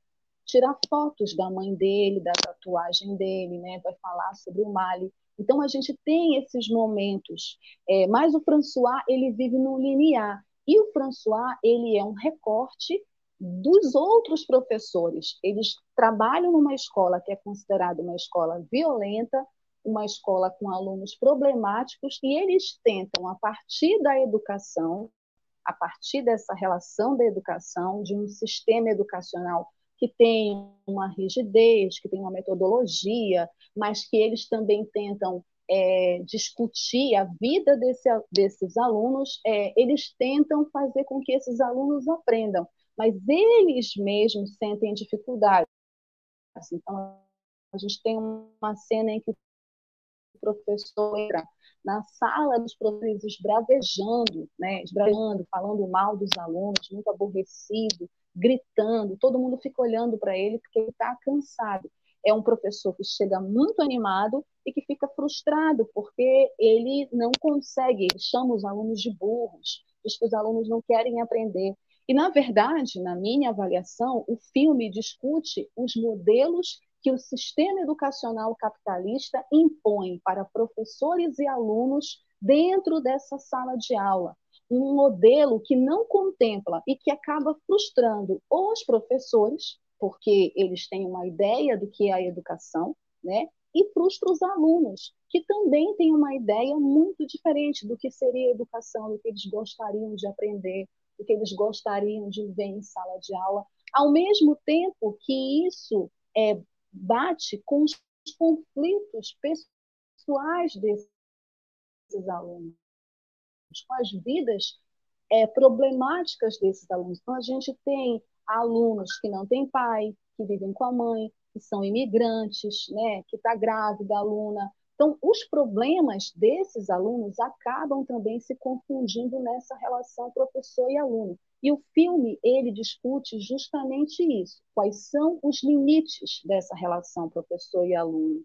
Speaker 2: tirar fotos da mãe dele, da tatuagem dele, né? vai falar sobre o Mali. Então a gente tem esses momentos, é, mas o François ele vive no linear e o François ele é um recorte dos outros professores. Eles trabalham numa escola que é considerada uma escola violenta, uma escola com alunos problemáticos e eles tentam a partir da educação, a partir dessa relação da educação, de um sistema educacional que tem uma rigidez, que tem uma metodologia, mas que eles também tentam é, discutir a vida desse, desses alunos, é, eles tentam fazer com que esses alunos aprendam, mas eles mesmos sentem dificuldade. Então, a gente tem uma cena em que o professor entra na sala dos professores esbravejando, né, esbravejando, falando mal dos alunos, muito aborrecido, gritando, todo mundo fica olhando para ele porque ele está cansado. É um professor que chega muito animado e que fica frustrado porque ele não consegue, ele chama os alunos de burros, diz que os alunos não querem aprender. E, na verdade, na minha avaliação, o filme discute os modelos que o sistema educacional capitalista impõe para professores e alunos dentro dessa sala de aula um modelo que não contempla e que acaba frustrando os professores, porque eles têm uma ideia do que é a educação, né? E frustra os alunos, que também têm uma ideia muito diferente do que seria a educação, do que eles gostariam de aprender, do que eles gostariam de ver em sala de aula, ao mesmo tempo que isso é, bate com os conflitos pessoais desses alunos com as vidas é, problemáticas desses alunos. Então, a gente tem alunos que não têm pai, que vivem com a mãe, que são imigrantes, né, que está grávida a aluna. Então, os problemas desses alunos acabam também se confundindo nessa relação professor e aluno. E o filme, ele discute justamente isso. Quais são os limites dessa relação professor e aluno?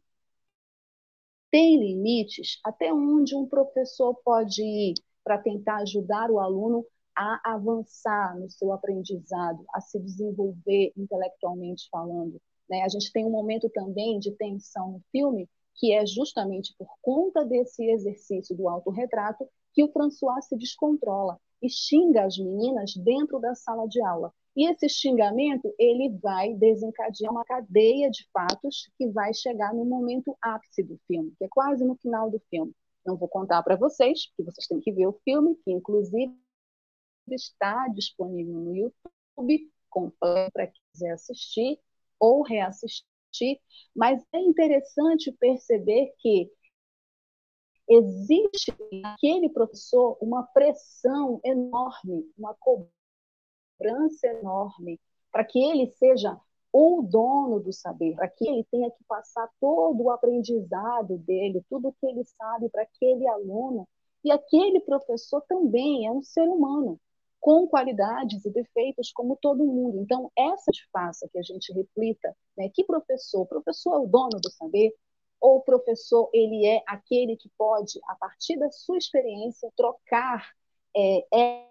Speaker 2: Tem limites até onde um professor pode ir para tentar ajudar o aluno a avançar no seu aprendizado, a se desenvolver intelectualmente falando. Né? A gente tem um momento também de tensão no filme, que é justamente por conta desse exercício do autorretrato que o François se descontrola e xinga as meninas dentro da sala de aula. E esse xingamento ele vai desencadear uma cadeia de fatos que vai chegar no momento ápice do filme, que é quase no final do filme. Não vou contar para vocês, porque vocês têm que ver o filme, que inclusive está disponível no YouTube, completo para quem quiser assistir ou reassistir. Mas é interessante perceber que existe naquele professor uma pressão enorme, uma cobrança enorme, para que ele seja o dono do saber, para que ele tenha que passar todo o aprendizado dele, tudo o que ele sabe para aquele aluno. E aquele professor também é um ser humano, com qualidades e defeitos como todo mundo. Então, essa faça que a gente reflita, né, que professor, professor é o dono do saber, ou o professor ele é aquele que pode, a partir da sua experiência, trocar é,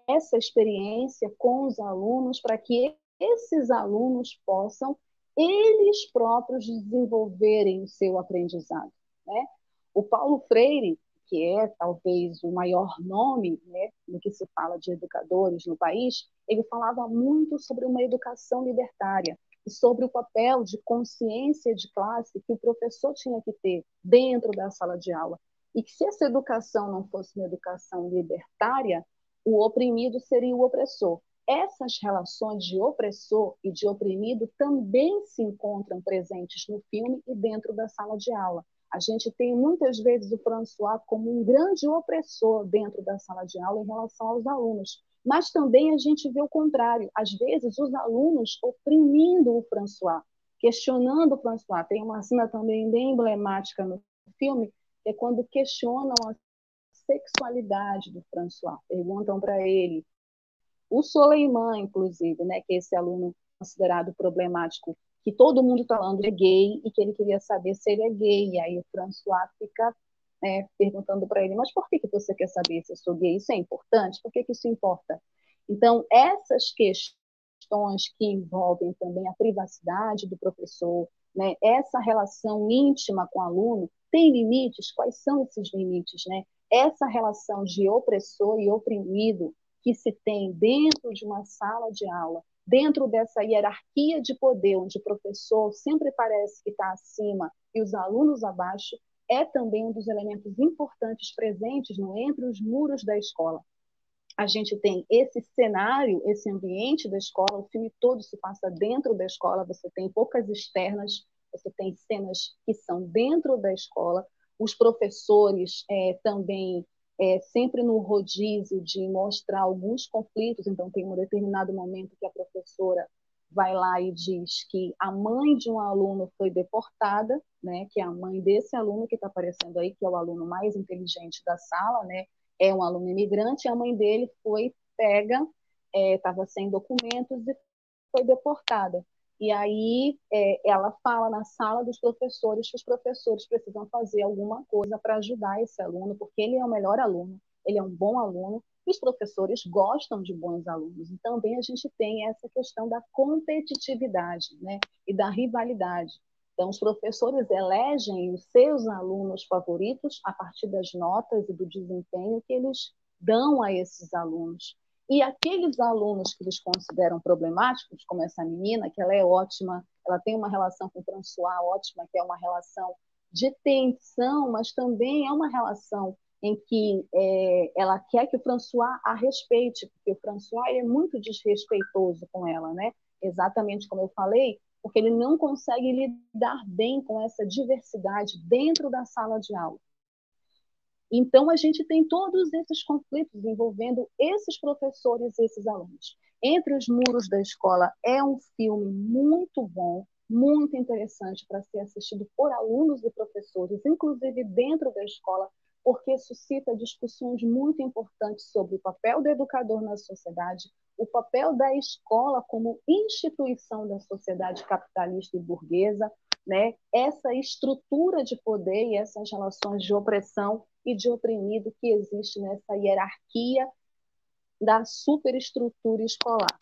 Speaker 2: essa experiência com os alunos para que esses alunos possam eles próprios desenvolverem o seu aprendizado. Né? O Paulo Freire, que é talvez o maior nome né, no que se fala de educadores no país, ele falava muito sobre uma educação libertária e sobre o papel de consciência de classe que o professor tinha que ter dentro da sala de aula. E que se essa educação não fosse uma educação libertária, o oprimido seria o opressor. Essas relações de opressor e de oprimido também se encontram presentes no filme e dentro da sala de aula. A gente tem muitas vezes o François como um grande opressor dentro da sala de aula em relação aos alunos, mas também a gente vê o contrário. Às vezes, os alunos oprimindo o François, questionando o François. Tem uma cena também bem emblemática no filme, é quando questionam a sexualidade do François. Perguntam para ele. O Soleiman, inclusive, né, que é esse aluno considerado problemático, que todo mundo está falando é gay e que ele queria saber se ele é gay. E aí o François fica né, perguntando para ele, mas por que, que você quer saber se eu sou gay? Isso é importante? Por que, que isso importa? Então, essas questões que envolvem também a privacidade do professor, né, essa relação íntima com o aluno, tem limites? Quais são esses limites? Né? Essa relação de opressor e oprimido que se tem dentro de uma sala de aula, dentro dessa hierarquia de poder, onde o professor sempre parece que está acima e os alunos abaixo, é também um dos elementos importantes presentes no entre os muros da escola. A gente tem esse cenário, esse ambiente da escola, o filme todo se passa dentro da escola, você tem poucas externas, você tem cenas que são dentro da escola, os professores é, também é, sempre no rodízio de mostrar alguns conflitos, então tem um determinado momento que a professora vai lá e diz que a mãe de um aluno foi deportada, né, que é a mãe desse aluno que está aparecendo aí, que é o aluno mais inteligente da sala, né, é um aluno imigrante, e a mãe dele foi pega, estava é, sem documentos e foi deportada. E aí é, ela fala na sala dos professores que os professores precisam fazer alguma coisa para ajudar esse aluno, porque ele é o melhor aluno, ele é um bom aluno, os professores gostam de bons alunos. E também a gente tem essa questão da competitividade né, e da rivalidade. Então, os professores elegem os seus alunos favoritos a partir das notas e do desempenho que eles dão a esses alunos. E aqueles alunos que eles consideram problemáticos, como essa menina, que ela é ótima, ela tem uma relação com o François ótima, que é uma relação de tensão, mas também é uma relação em que é, ela quer que o François a respeite, porque o François é muito desrespeitoso com ela, né? Exatamente como eu falei, porque ele não consegue lidar bem com essa diversidade dentro da sala de aula. Então, a gente tem todos esses conflitos envolvendo esses professores e esses alunos. Entre os Muros da Escola é um filme muito bom, muito interessante para ser assistido por alunos e professores, inclusive dentro da escola, porque suscita discussões muito importantes sobre o papel do educador na sociedade, o papel da escola como instituição da sociedade capitalista e burguesa, né? essa estrutura de poder e essas relações de opressão e de oprimido que existe nessa hierarquia da superestrutura escolar.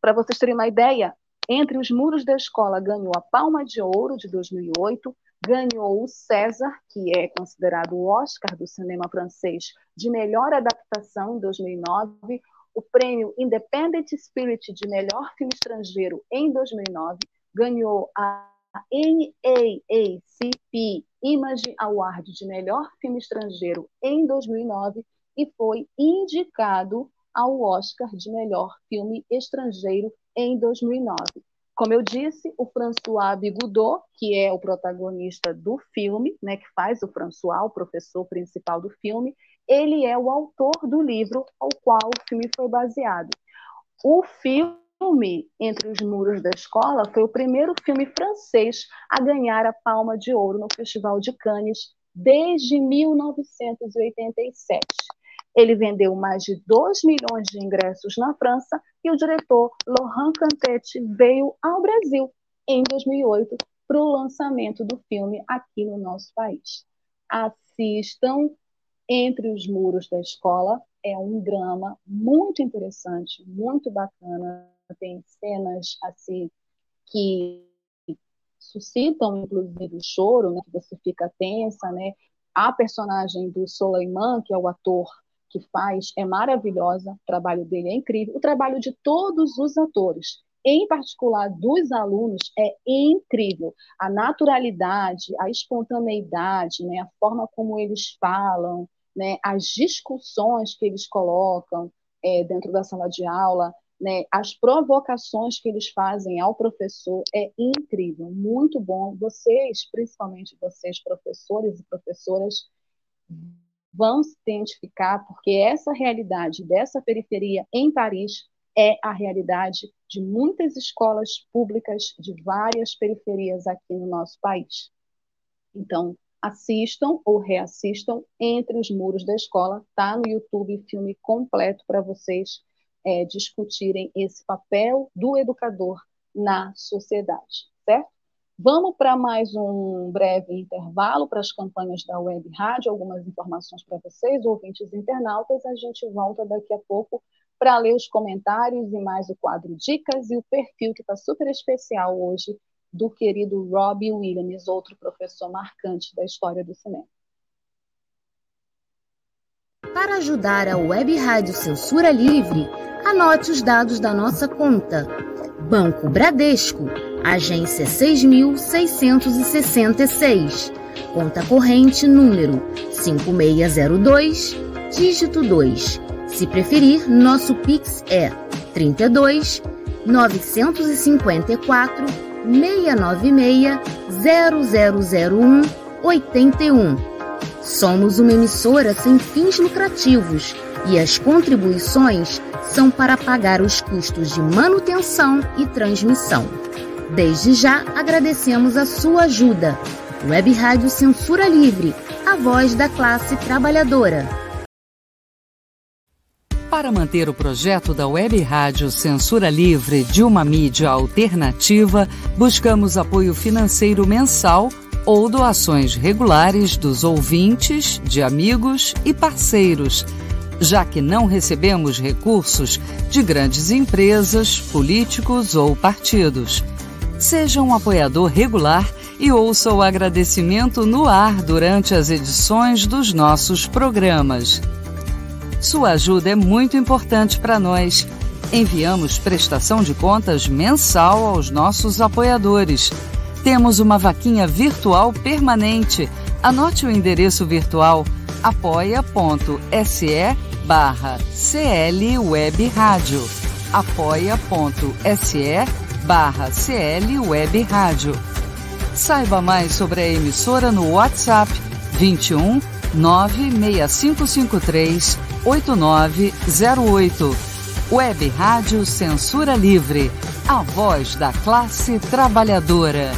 Speaker 2: Para vocês terem uma ideia, entre os muros da escola ganhou a Palma de Ouro de 2008, ganhou o César, que é considerado o Oscar do cinema francês de melhor adaptação em 2009, o prêmio Independent Spirit de melhor filme estrangeiro em 2009, ganhou a NAACP Image Award de melhor filme estrangeiro em 2009 e foi indicado ao Oscar de melhor filme estrangeiro em 2009. Como eu disse, o François Bigoudot, que é o protagonista do filme, né, que faz o François, o professor principal do filme, ele é o autor do livro ao qual o filme foi baseado. O filme Entre os Muros da Escola foi o primeiro filme francês a ganhar a Palma de Ouro no Festival de Cannes desde 1987. Ele vendeu mais de 2 milhões de ingressos na França e o diretor Laurent Cantet veio ao Brasil em 2008 para o lançamento do filme aqui no nosso país. Assistam Entre os Muros da Escola, é um drama muito interessante, muito bacana, tem cenas assim que suscitam inclusive o choro, né, que você fica tensa, né? A personagem do Soleiman, que é o ator que faz, é maravilhosa, o trabalho dele é incrível, o trabalho de todos os atores em particular dos alunos, é incrível. A naturalidade, a espontaneidade, né, a forma como eles falam, né, as discussões que eles colocam é, dentro da sala de aula, né, as provocações que eles fazem ao professor é incrível, muito bom. Vocês, principalmente vocês, professores e professoras, vão se identificar, porque essa realidade dessa periferia em Paris é a realidade de muitas escolas públicas de várias periferias aqui no nosso país. Então, assistam ou reassistam Entre os Muros da Escola, tá no YouTube filme completo para vocês é, discutirem esse papel do educador na sociedade, certo? Vamos para mais um breve intervalo para as campanhas da Web Rádio, algumas informações para vocês, ouvintes internautas. A gente volta daqui a pouco para ler os comentários e mais o quadro Dicas e o perfil que está super especial hoje do querido Robbie Williams, outro professor marcante da história do cinema.
Speaker 4: Para ajudar a Web Rádio Censura Livre, anote os dados da nossa conta. Banco Bradesco, agência 6666, conta corrente número 5602, dígito 2 se preferir, nosso Pix é 32 954 696 0001 81. Somos uma emissora sem fins lucrativos e as contribuições são para pagar os custos de manutenção e transmissão. Desde já agradecemos a sua ajuda. Web Rádio Censura Livre, a voz da classe trabalhadora.
Speaker 3: Para manter o projeto da Web Rádio Censura Livre de uma mídia alternativa, buscamos apoio financeiro mensal ou doações regulares dos ouvintes, de amigos e parceiros, já que não recebemos recursos de grandes empresas, políticos ou partidos. Seja um apoiador regular e ouça o agradecimento no ar durante as edições dos nossos programas. Sua ajuda é muito importante para nós. Enviamos prestação de contas mensal aos nossos apoiadores. Temos uma vaquinha virtual permanente. Anote o endereço virtual apoia.se barra clwebradio apoia.se barra clwebradio Saiba mais sobre a emissora no WhatsApp 21 96553 8908. Web Rádio Censura Livre. A voz da classe trabalhadora.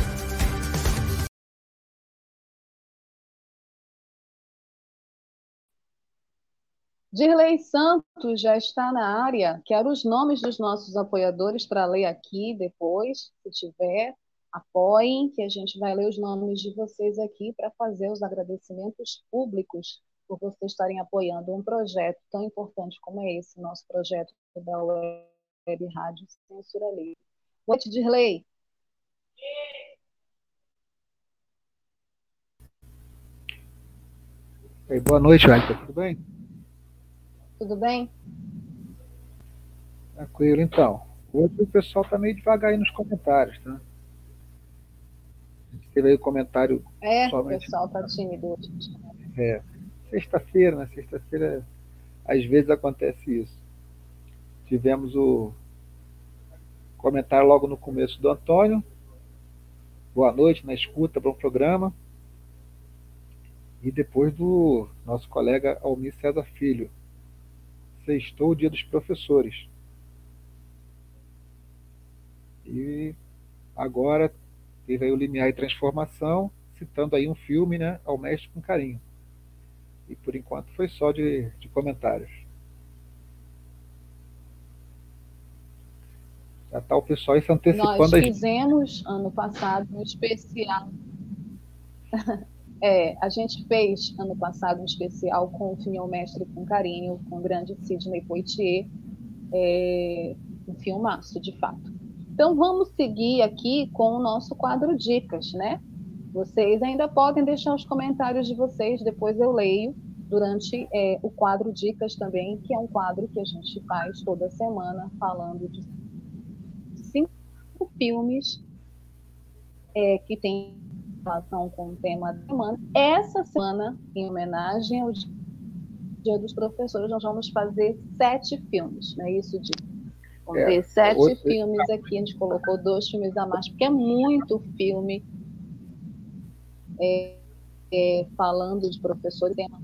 Speaker 2: Dirley Santos já está na área. Quero os nomes dos nossos apoiadores para ler aqui depois, se tiver. Apoiem, que a gente vai ler os nomes de vocês aqui para fazer os agradecimentos públicos por vocês estarem apoiando um projeto tão importante como é esse, nosso projeto da Web Rádio Censura Livre. Boa noite, Dirley.
Speaker 5: Oi, boa noite, Wellington. Tudo bem?
Speaker 2: Tudo bem?
Speaker 5: Tranquilo, então. Hoje o pessoal está meio devagar aí nos comentários, tá? Teve aí o comentário.
Speaker 2: É, o pessoal está tímido hoje.
Speaker 5: É sexta-feira, né? Sexta-feira, às vezes acontece isso. Tivemos o comentário logo no começo do Antônio. Boa noite, na escuta, bom programa. E depois do nosso colega Almir César Filho. Sextou o dia dos professores. E agora teve aí o Limiar e Transformação, citando aí um filme, né? Ao Mestre com Carinho. E por enquanto foi só de, de comentários. Já está o pessoal aí se antecipando.
Speaker 2: Nós fizemos ano passado um especial. [LAUGHS] É, a gente fez ano passado um especial com o filme O Mestre com Carinho, com o grande Sidney Poitier. É, um filmaço, de fato. Então vamos seguir aqui com o nosso quadro Dicas, né? Vocês ainda podem deixar os comentários de vocês, depois eu leio durante é, o quadro Dicas também, que é um quadro que a gente faz toda semana, falando de cinco filmes é, que tem relação com o tema da semana. Essa semana, em homenagem ao Dia dos Professores, nós vamos fazer sete filmes, não é isso, Di? Vamos é, ver sete outro... filmes aqui, a gente colocou dois filmes a mais, porque é muito filme é, é, falando de professores. Tema...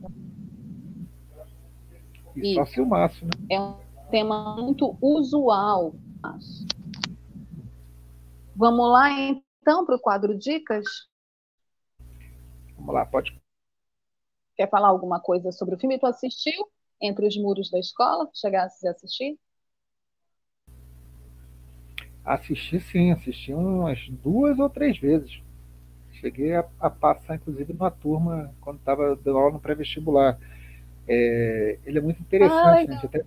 Speaker 5: E só filmaço, né?
Speaker 2: É um tema muito usual. Vamos lá, então, para o quadro Dicas?
Speaker 5: Vamos lá, pode.
Speaker 2: Quer falar alguma coisa sobre o filme? Tu assistiu Entre os Muros da Escola? Chegasse a assistir?
Speaker 5: Assisti sim, assisti umas duas ou três vezes. Cheguei a, a passar, inclusive, numa turma quando estava dando aula no pré-vestibular. É, ele é muito interessante, ah, né? a gente até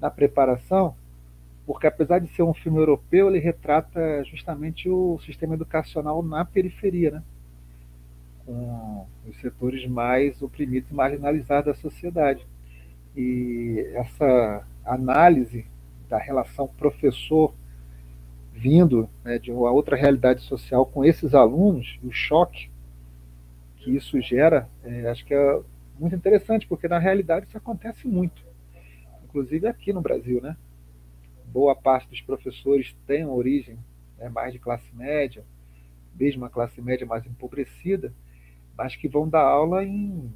Speaker 5: na preparação, porque apesar de ser um filme europeu, ele retrata justamente o sistema educacional na periferia, né? com os setores mais oprimidos e marginalizados da sociedade. E essa análise da relação professor vindo né, de uma outra realidade social com esses alunos, o choque que isso gera, é, acho que é muito interessante, porque na realidade isso acontece muito, inclusive aqui no Brasil, né? Boa parte dos professores tem origem né, mais de classe média, mesmo a classe média mais empobrecida, mas que vão dar aula em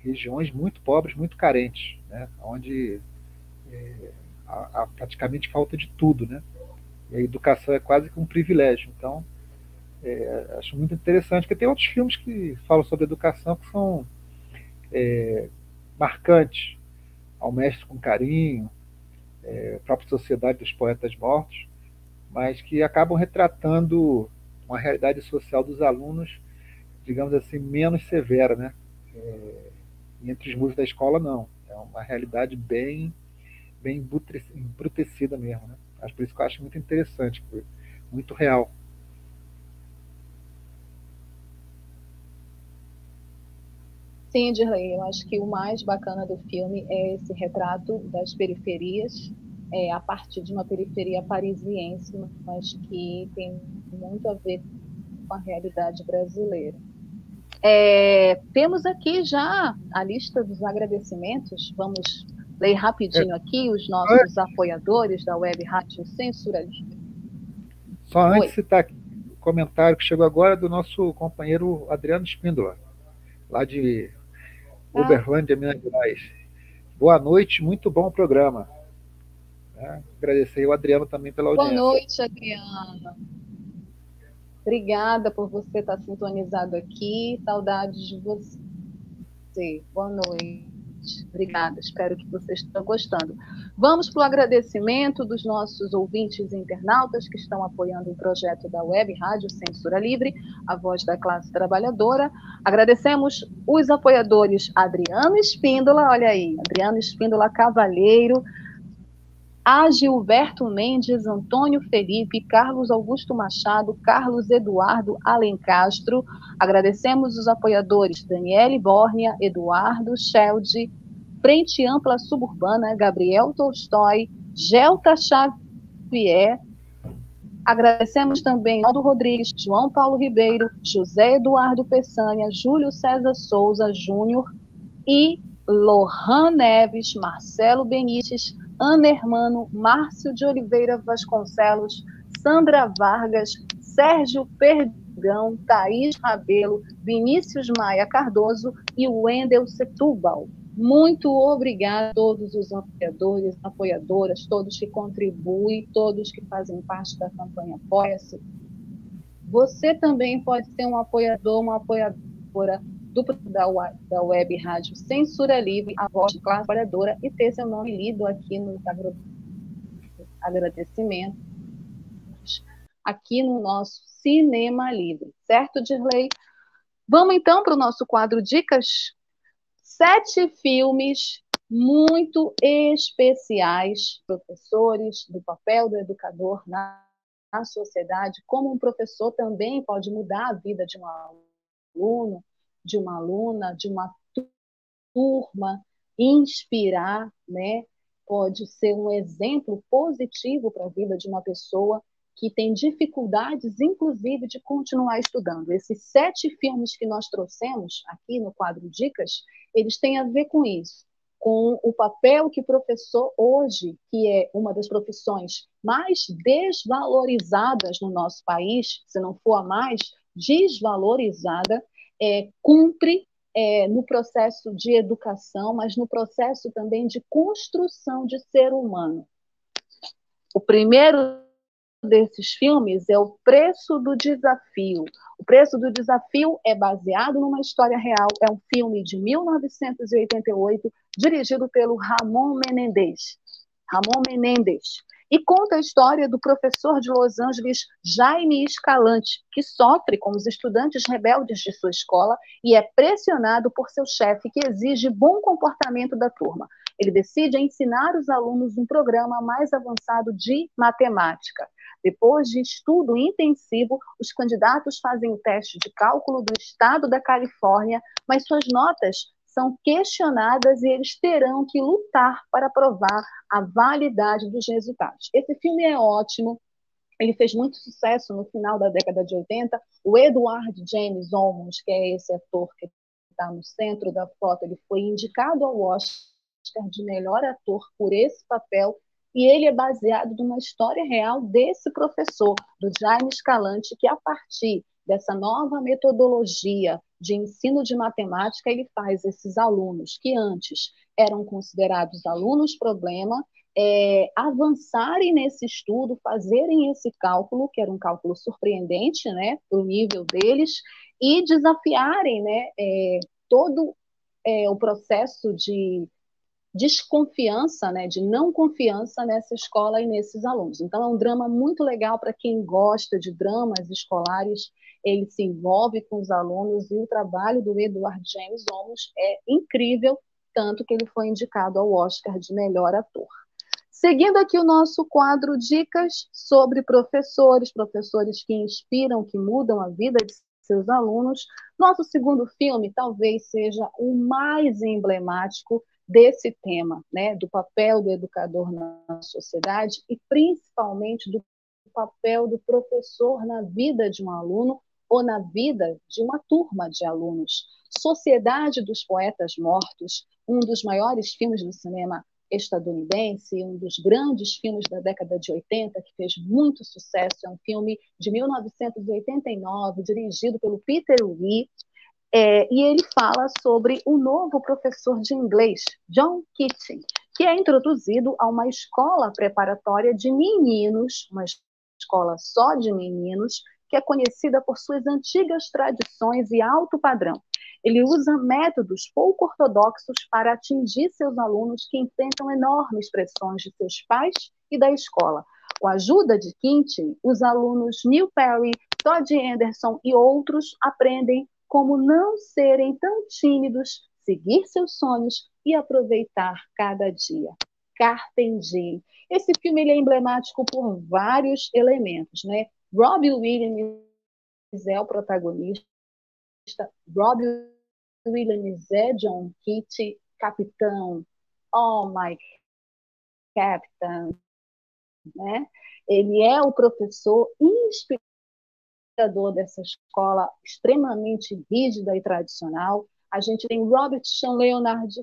Speaker 5: regiões muito pobres, muito carentes, né? onde é, há, há, praticamente falta de tudo. Né? A educação é quase que um privilégio. Então, é, acho muito interessante, porque tem outros filmes que falam sobre educação que são é, marcantes. Ao Mestre com Carinho, é, a própria Sociedade dos Poetas Mortos, mas que acabam retratando uma realidade social dos alunos digamos assim, menos severa, né? É, entre os muros da escola, não. É uma realidade bem, bem embrutecida mesmo, né? Acho por isso que eu acho muito interessante, muito real.
Speaker 2: Sim, Dirley, eu acho que o mais bacana do filme é esse retrato das periferias, é, a partir de uma periferia parisiense, mas que tem muito a ver com a realidade brasileira. É, temos aqui já a lista dos agradecimentos. Vamos ler rapidinho é. aqui os nossos apoiadores da Web Rádio Censura Livre.
Speaker 5: Só antes de citar aqui o comentário que chegou agora do nosso companheiro Adriano Espíndola, lá de ah. Uberlândia, Minas Gerais. Boa noite, muito bom o programa. É, agradecer o Adriano também pela audiência.
Speaker 2: Boa noite, Adriano. Obrigada por você estar sintonizado aqui. Saudades de você. Boa noite. Obrigada, espero que vocês estejam gostando. Vamos para o agradecimento dos nossos ouvintes e internautas que estão apoiando o projeto da Web Rádio Censura Livre, a voz da classe trabalhadora. Agradecemos os apoiadores Adriano Espíndola, olha aí, Adriano Espíndola Cavalheiro, a Gilberto Mendes, Antônio Felipe, Carlos Augusto Machado, Carlos Eduardo Alencastro. Agradecemos os apoiadores Daniele Bórnia, Eduardo Schelde, Frente Ampla Suburbana, Gabriel Tolstói, Gelta Xavier. Agradecemos também Aldo Rodrigues, João Paulo Ribeiro, José Eduardo Peçanha, Júlio César Souza Júnior e Lohan Neves, Marcelo Benites, Ana Hermano, Márcio de Oliveira Vasconcelos, Sandra Vargas, Sérgio Pergão, Thaís Rabelo, Vinícius Maia Cardoso e Wendel Setúbal. Muito obrigada a todos os apoiadores, apoiadoras, todos que contribuem, todos que fazem parte da campanha Apoia-se. Você também pode ser um apoiador, uma apoiadora do, da, da web rádio Censura Livre, a voz de classe trabalhadora, e ter seu nome lido aqui nos agradecimentos, aqui no nosso Cinema Livre, certo, Dirley? Vamos então para o nosso quadro Dicas. Sete filmes muito especiais, professores, do papel do educador na, na sociedade, como um professor também pode mudar a vida de um aluno, de uma aluna, de uma turma, inspirar, né? Pode ser um exemplo positivo para a vida de uma pessoa que tem dificuldades, inclusive, de continuar estudando. Esses sete filmes que nós trouxemos aqui no quadro Dicas, eles têm a ver com isso, com o papel que professor hoje, que é uma das profissões mais desvalorizadas no nosso país, se não for a mais desvalorizada, é, cumpre é, no processo de educação, mas no processo também de construção de ser humano. O primeiro desses filmes é O Preço do Desafio. O Preço do Desafio é baseado numa história real, é um filme de 1988, dirigido pelo Ramon Menendez. Ramon Menendez e conta a história do professor de Los Angeles, Jaime Escalante, que sofre com os estudantes rebeldes de sua escola e é pressionado por seu chefe, que exige bom comportamento da turma. Ele decide ensinar os alunos um programa mais avançado de matemática. Depois de estudo intensivo, os candidatos fazem o teste de cálculo do estado da Califórnia, mas suas notas são questionadas e eles terão que lutar para provar a validade dos resultados. Esse filme é ótimo, ele fez muito sucesso no final da década de 80. O Edward James Olmos, que é esse ator que está no centro da foto, ele foi indicado ao Oscar de melhor ator por esse papel e ele é baseado numa história real desse professor, do Jaime Escalante, que a partir dessa nova metodologia de ensino de matemática, ele faz esses alunos que antes eram considerados alunos problema, é, avançarem nesse estudo, fazerem esse cálculo, que era um cálculo surpreendente, né, para o nível deles, e desafiarem, né, é, todo é, o processo de desconfiança, né, de não confiança nessa escola e nesses alunos. Então, é um drama muito legal para quem gosta de dramas escolares. Ele se envolve com os alunos e o trabalho do Edward James Olmos é incrível, tanto que ele foi indicado ao Oscar de melhor ator. Seguindo aqui o nosso quadro Dicas sobre professores, professores que inspiram, que mudam a vida de seus alunos. Nosso segundo filme talvez seja o mais emblemático desse tema, né, do papel do educador na sociedade e principalmente do papel do professor na vida de um aluno ou na vida de uma turma de alunos. Sociedade dos Poetas Mortos, um dos maiores filmes do cinema estadunidense, um dos grandes filmes da década de 80, que fez muito sucesso, é um filme de 1989, dirigido pelo Peter Lee, é, e ele fala sobre o novo professor de inglês, John Keating, que é introduzido a uma escola preparatória de meninos, uma escola só de meninos, que é conhecida por suas antigas tradições e alto padrão. Ele usa métodos pouco ortodoxos para atingir seus alunos que enfrentam enormes pressões de seus pais e da escola. Com a ajuda de Keating, os alunos Neil Perry, Todd Anderson e outros aprendem como não serem tão tímidos, seguir seus sonhos e aproveitar cada dia. Carpe. Esse filme é emblemático por vários elementos, né? Robbie Williams é o protagonista. Robbie Williams é John Kitty, capitão. Oh my captain, né? Ele é o professor inspirador dessa escola extremamente rígida e tradicional. A gente tem Robert Sean Leonard,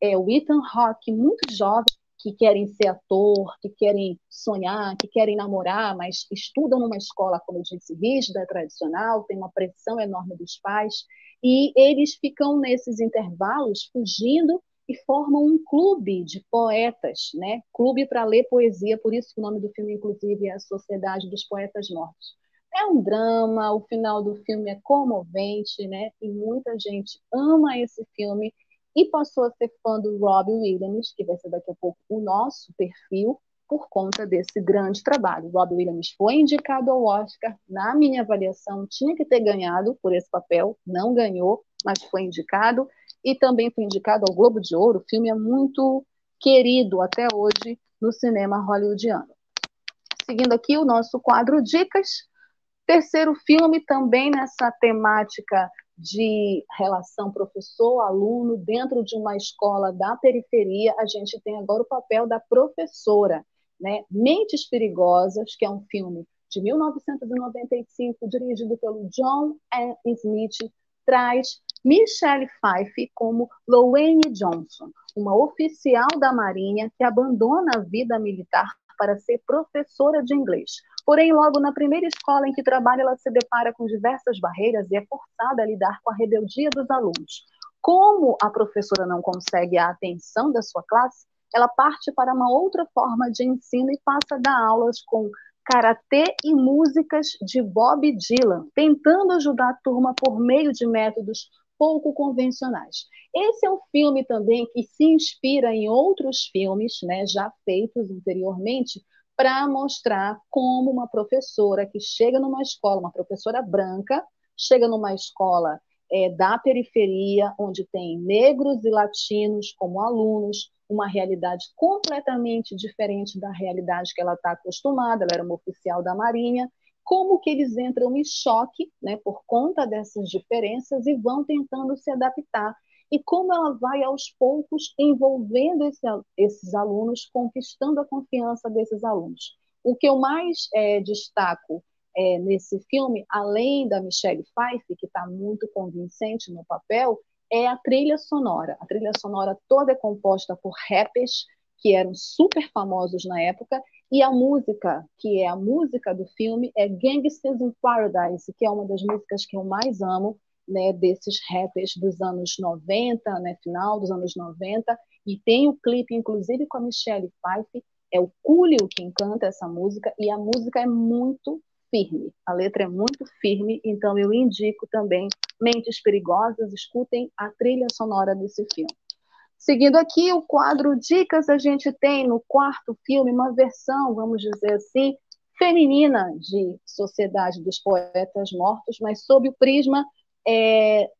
Speaker 2: é, o Ethan Hawke, muito jovens que querem ser ator, que querem sonhar, que querem namorar, mas estudam numa escola, como eu disse, rígida, tradicional, tem uma pressão enorme dos pais, e eles ficam nesses intervalos fugindo e formam um clube de poetas, né? Clube para ler poesia, por isso que o nome do filme, inclusive, é a Sociedade dos Poetas Mortos É um drama, o final do filme é comovente, né? E muita gente ama esse filme e passou a ser fã do Robbie Williams, que vai ser daqui a pouco o nosso perfil, por conta desse grande trabalho. Robbie Williams foi indicado ao Oscar, na minha avaliação, tinha que ter ganhado por esse papel, não ganhou, mas foi indicado, e também foi indicado ao Globo de Ouro. O filme é muito querido até hoje no cinema hollywoodiano. Seguindo aqui o nosso quadro Dicas, terceiro filme também nessa temática de relação professor-aluno dentro de uma escola da periferia, a gente tem agora o papel da professora, né? Mentes Perigosas, que é um filme de 1995, dirigido pelo John Smith, traz Michelle Pfeiffer como Lowane Johnson, uma oficial da Marinha que abandona a vida militar para ser professora de inglês. Porém, logo na primeira escola em que trabalha, ela se depara com diversas barreiras e é forçada a lidar com a rebeldia dos alunos. Como a professora não consegue a atenção da sua classe, ela parte para uma outra forma de ensino e passa a dar aulas com karatê e músicas de Bob Dylan, tentando ajudar a turma por meio de métodos pouco convencionais. Esse é um filme também que se inspira em outros filmes, né, já feitos anteriormente, para mostrar como uma professora que chega numa escola, uma professora branca, chega numa escola é, da periferia, onde tem negros e latinos como alunos, uma realidade completamente diferente da realidade que ela está acostumada, ela era uma oficial da Marinha, como que eles entram em choque né, por conta dessas diferenças e vão tentando se adaptar e como ela vai aos poucos envolvendo esse, esses alunos, conquistando a confiança desses alunos. O que eu mais é, destaco é, nesse filme, além da Michelle Pfeiffer, que está muito convincente no papel, é a trilha sonora. A trilha sonora toda é composta por rappers que eram super famosos na época, e a música, que é a música do filme, é Gangsters in Paradise, que é uma das músicas que eu mais amo, né, desses rappers dos anos 90, né, final dos anos 90, e tem o clipe, inclusive, com a Michelle Pfeiffer, é o Coolio quem canta essa música, e a música é muito firme, a letra é muito firme, então eu indico também Mentes Perigosas, escutem a trilha sonora desse filme. Seguindo aqui o quadro Dicas, a gente tem no quarto filme uma versão, vamos dizer assim, feminina de Sociedade dos Poetas Mortos, mas sob o prisma é,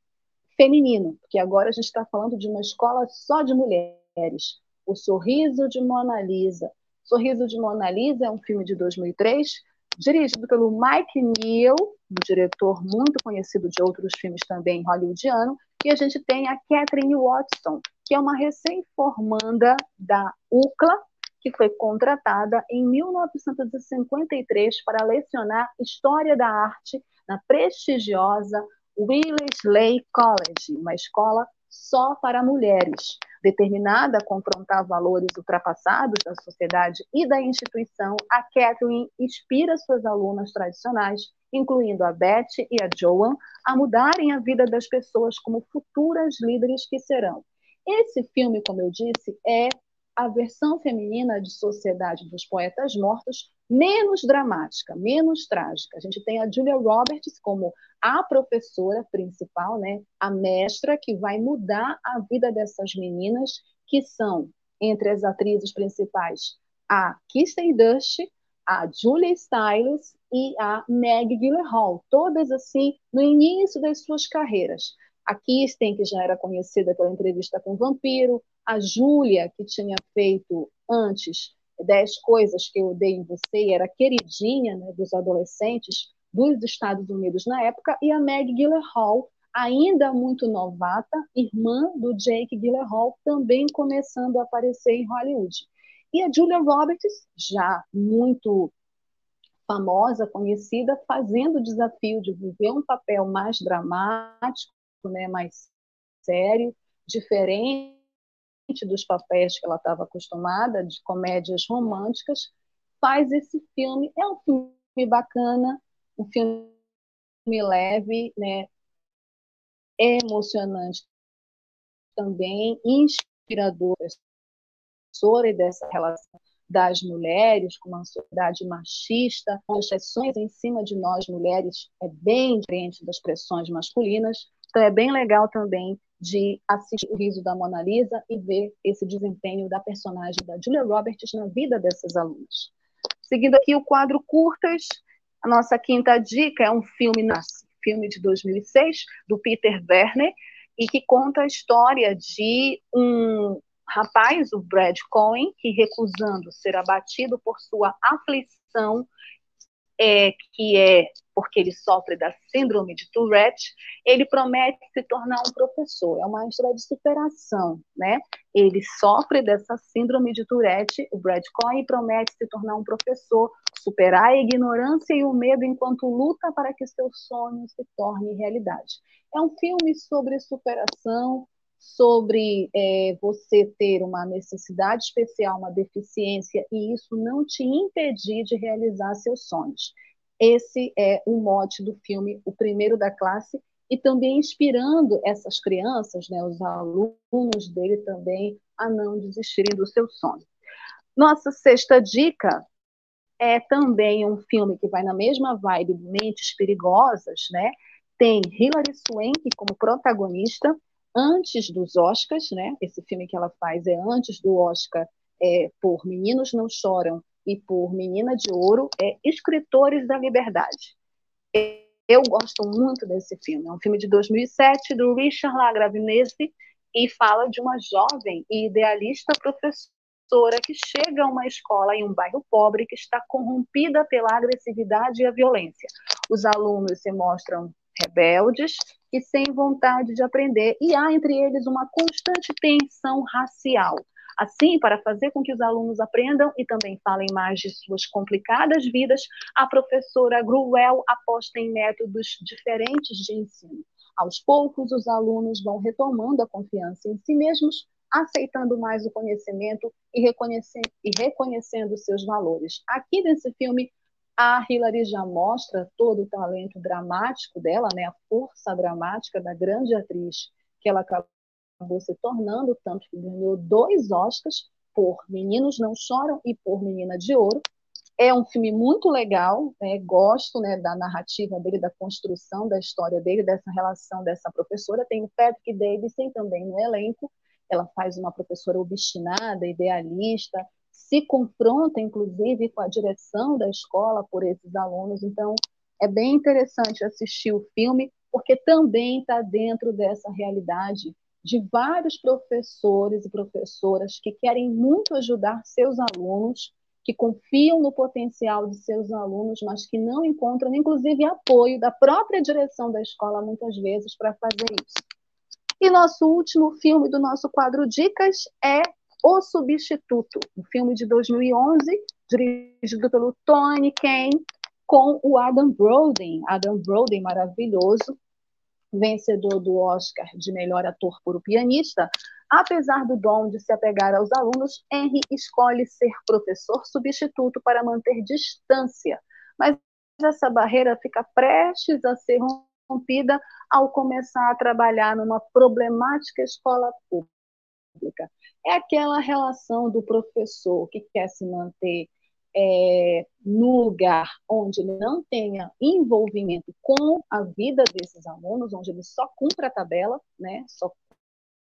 Speaker 2: feminino, porque agora a gente está falando de uma escola só de mulheres. O Sorriso de Mona Lisa. Sorriso de Mona Lisa é um filme de 2003, dirigido pelo Mike Neal, um diretor muito conhecido de outros filmes também hollywoodiano, e a gente tem a Catherine Watson, que é uma recém-formanda da UCLA, que foi contratada em 1953 para lecionar História da Arte na prestigiosa Wellesley College, uma escola só para mulheres, determinada a confrontar valores ultrapassados da sociedade e da instituição, a Catherine inspira suas alunas tradicionais, incluindo a Beth e a Joan, a mudarem a vida das pessoas como futuras líderes que serão. Esse filme, como eu disse, é a versão feminina de Sociedade dos Poetas Mortos menos dramática, menos trágica. A gente tem a Julia Roberts como a professora principal, né, a mestra que vai mudar a vida dessas meninas, que são, entre as atrizes principais, a Kirsten Dunst, a Julia Stiles e a Meg Gyllenhaal, todas assim no início das suas carreiras. A Kirsten, que já era conhecida pela entrevista com o Vampiro, a Júlia, que tinha feito antes Dez Coisas que Eu Odeio em Você, era queridinha né, dos adolescentes dos Estados Unidos na época, e a Meg Gyllenhaal, ainda muito novata, irmã do Jake Gyllenhaal, também começando a aparecer em Hollywood. E a Julia Roberts, já muito famosa, conhecida, fazendo o desafio de viver um papel mais dramático, né, mais sério, diferente dos papéis que ela estava acostumada, de comédias românticas, faz esse filme. É um filme bacana, um filme leve, né? É emocionante também, inspirador e dessa relação das mulheres, com uma sociedade machista, as pressões em cima de nós mulheres é bem diferente das pressões masculinas. Então é bem legal também de assistir o riso da Mona Lisa e ver esse desempenho da personagem da Julia Roberts na vida dessas alunas. Seguindo aqui o quadro curtas, a nossa quinta dica é um filme filme de 2006 do Peter Werner e que conta a história de um rapaz, o Brad Cohen, que recusando ser abatido por sua aflição, é, que é porque ele sofre da síndrome de Tourette, ele promete se tornar um professor. É uma história de superação, né? Ele sofre dessa síndrome de Tourette, o Brad Cohen promete se tornar um professor, superar a ignorância e o medo enquanto luta para que seu sonho se torne realidade. É um filme sobre superação, sobre é, você ter uma necessidade especial, uma deficiência, e isso não te impedir de realizar seus sonhos. Esse é o mote do filme, o primeiro da classe, e também inspirando essas crianças, né, os alunos dele também, a não desistirem do seu sonho. Nossa sexta dica é também um filme que vai na mesma vibe Mentes Perigosas, né? Tem Hilary Swank como protagonista, antes dos Oscars, né? Esse filme que ela faz é antes do Oscar é, por Meninos Não Choram e por Menina de Ouro, é Escritores da Liberdade. Eu gosto muito desse filme. É um filme de 2007 do Richard Lagravinese e fala de uma jovem e idealista professora que chega a uma escola em um bairro pobre que está corrompida pela agressividade e a violência. Os alunos se mostram rebeldes e sem vontade de aprender, e há entre eles uma constante tensão racial. Assim, para fazer com que os alunos aprendam e também falem mais de suas complicadas vidas, a professora Gruel aposta em métodos diferentes de ensino. Aos poucos, os alunos vão retomando a confiança em si mesmos, aceitando mais o conhecimento e, reconhecendo, e reconhecendo seus valores. Aqui nesse filme, a Hilary já mostra todo o talento dramático dela, né, a força dramática da grande atriz que ela acabou se tornando, tanto que ganhou dois Oscars por Meninos Não Choram e por Menina de Ouro. É um filme muito legal, né, gosto né, da narrativa dele, da construção da história dele, dessa relação dessa professora. Tem o Patrick Davidson também no elenco. Ela faz uma professora obstinada, idealista, se confronta, inclusive, com a direção da escola por esses alunos. Então, é bem interessante assistir o filme, porque também está dentro dessa realidade de vários professores e professoras que querem muito ajudar seus alunos, que confiam no potencial de seus alunos, mas que não encontram, inclusive, apoio da própria direção da escola, muitas vezes, para fazer isso. E nosso último filme do nosso quadro Dicas é o Substituto, um filme de 2011, dirigido pelo Tony Kane, com o Adam Brody. Adam Brody, maravilhoso, vencedor do Oscar de melhor ator por O Pianista. Apesar do dom de se apegar aos alunos, Henry escolhe ser professor substituto para manter distância, mas essa barreira fica prestes a ser rompida ao começar a trabalhar numa problemática escola pública é aquela relação do professor que quer se manter é, no lugar onde ele não tenha envolvimento com a vida desses alunos, onde ele só cumpre a tabela, né, só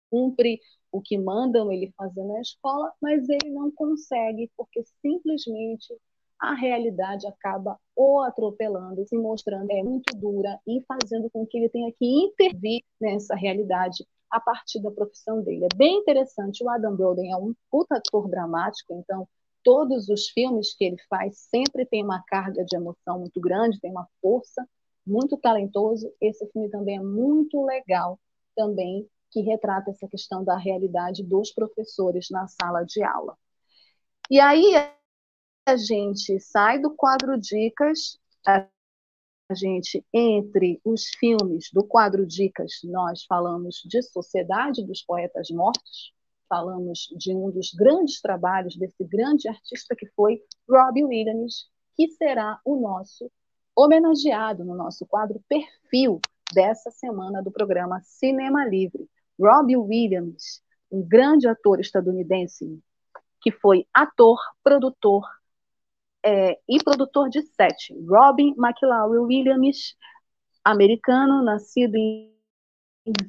Speaker 2: cumpre o que mandam ele fazer na escola, mas ele não consegue porque simplesmente a realidade acaba o atropelando, se mostrando é muito dura e fazendo com que ele tenha que intervir nessa realidade a partir da profissão dele. É bem interessante. O Adam Brody é um puta ator dramático, então todos os filmes que ele faz sempre tem uma carga de emoção muito grande, tem uma força, muito talentoso. Esse filme também é muito legal, também que retrata essa questão da realidade dos professores na sala de aula. E aí a gente sai do quadro dicas, gente, entre os filmes do quadro Dicas, nós falamos de Sociedade dos Poetas Mortos, falamos de um dos grandes trabalhos desse grande artista que foi Robbie Williams, que será o nosso homenageado no nosso quadro Perfil dessa semana do programa Cinema Livre. Robbie Williams, um grande ator estadunidense, que foi ator, produtor é, e produtor de sete. Robin McLaurin Williams, americano, nascido em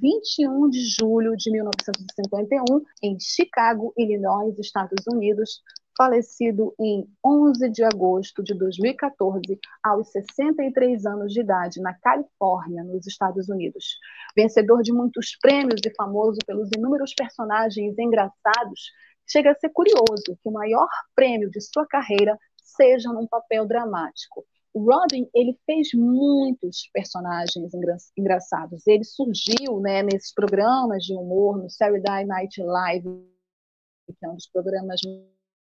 Speaker 2: 21 de julho de 1951, em Chicago, Illinois, Estados Unidos, falecido em 11 de agosto de 2014, aos 63 anos de idade, na Califórnia, nos Estados Unidos. Vencedor de muitos prêmios e famoso pelos inúmeros personagens engraçados, chega a ser curioso que o maior prêmio de sua carreira seja num papel dramático. O Robin ele fez muitos personagens engra engraçados. Ele surgiu né, nesses programas de humor, no Saturday Night Live, que é um dos programas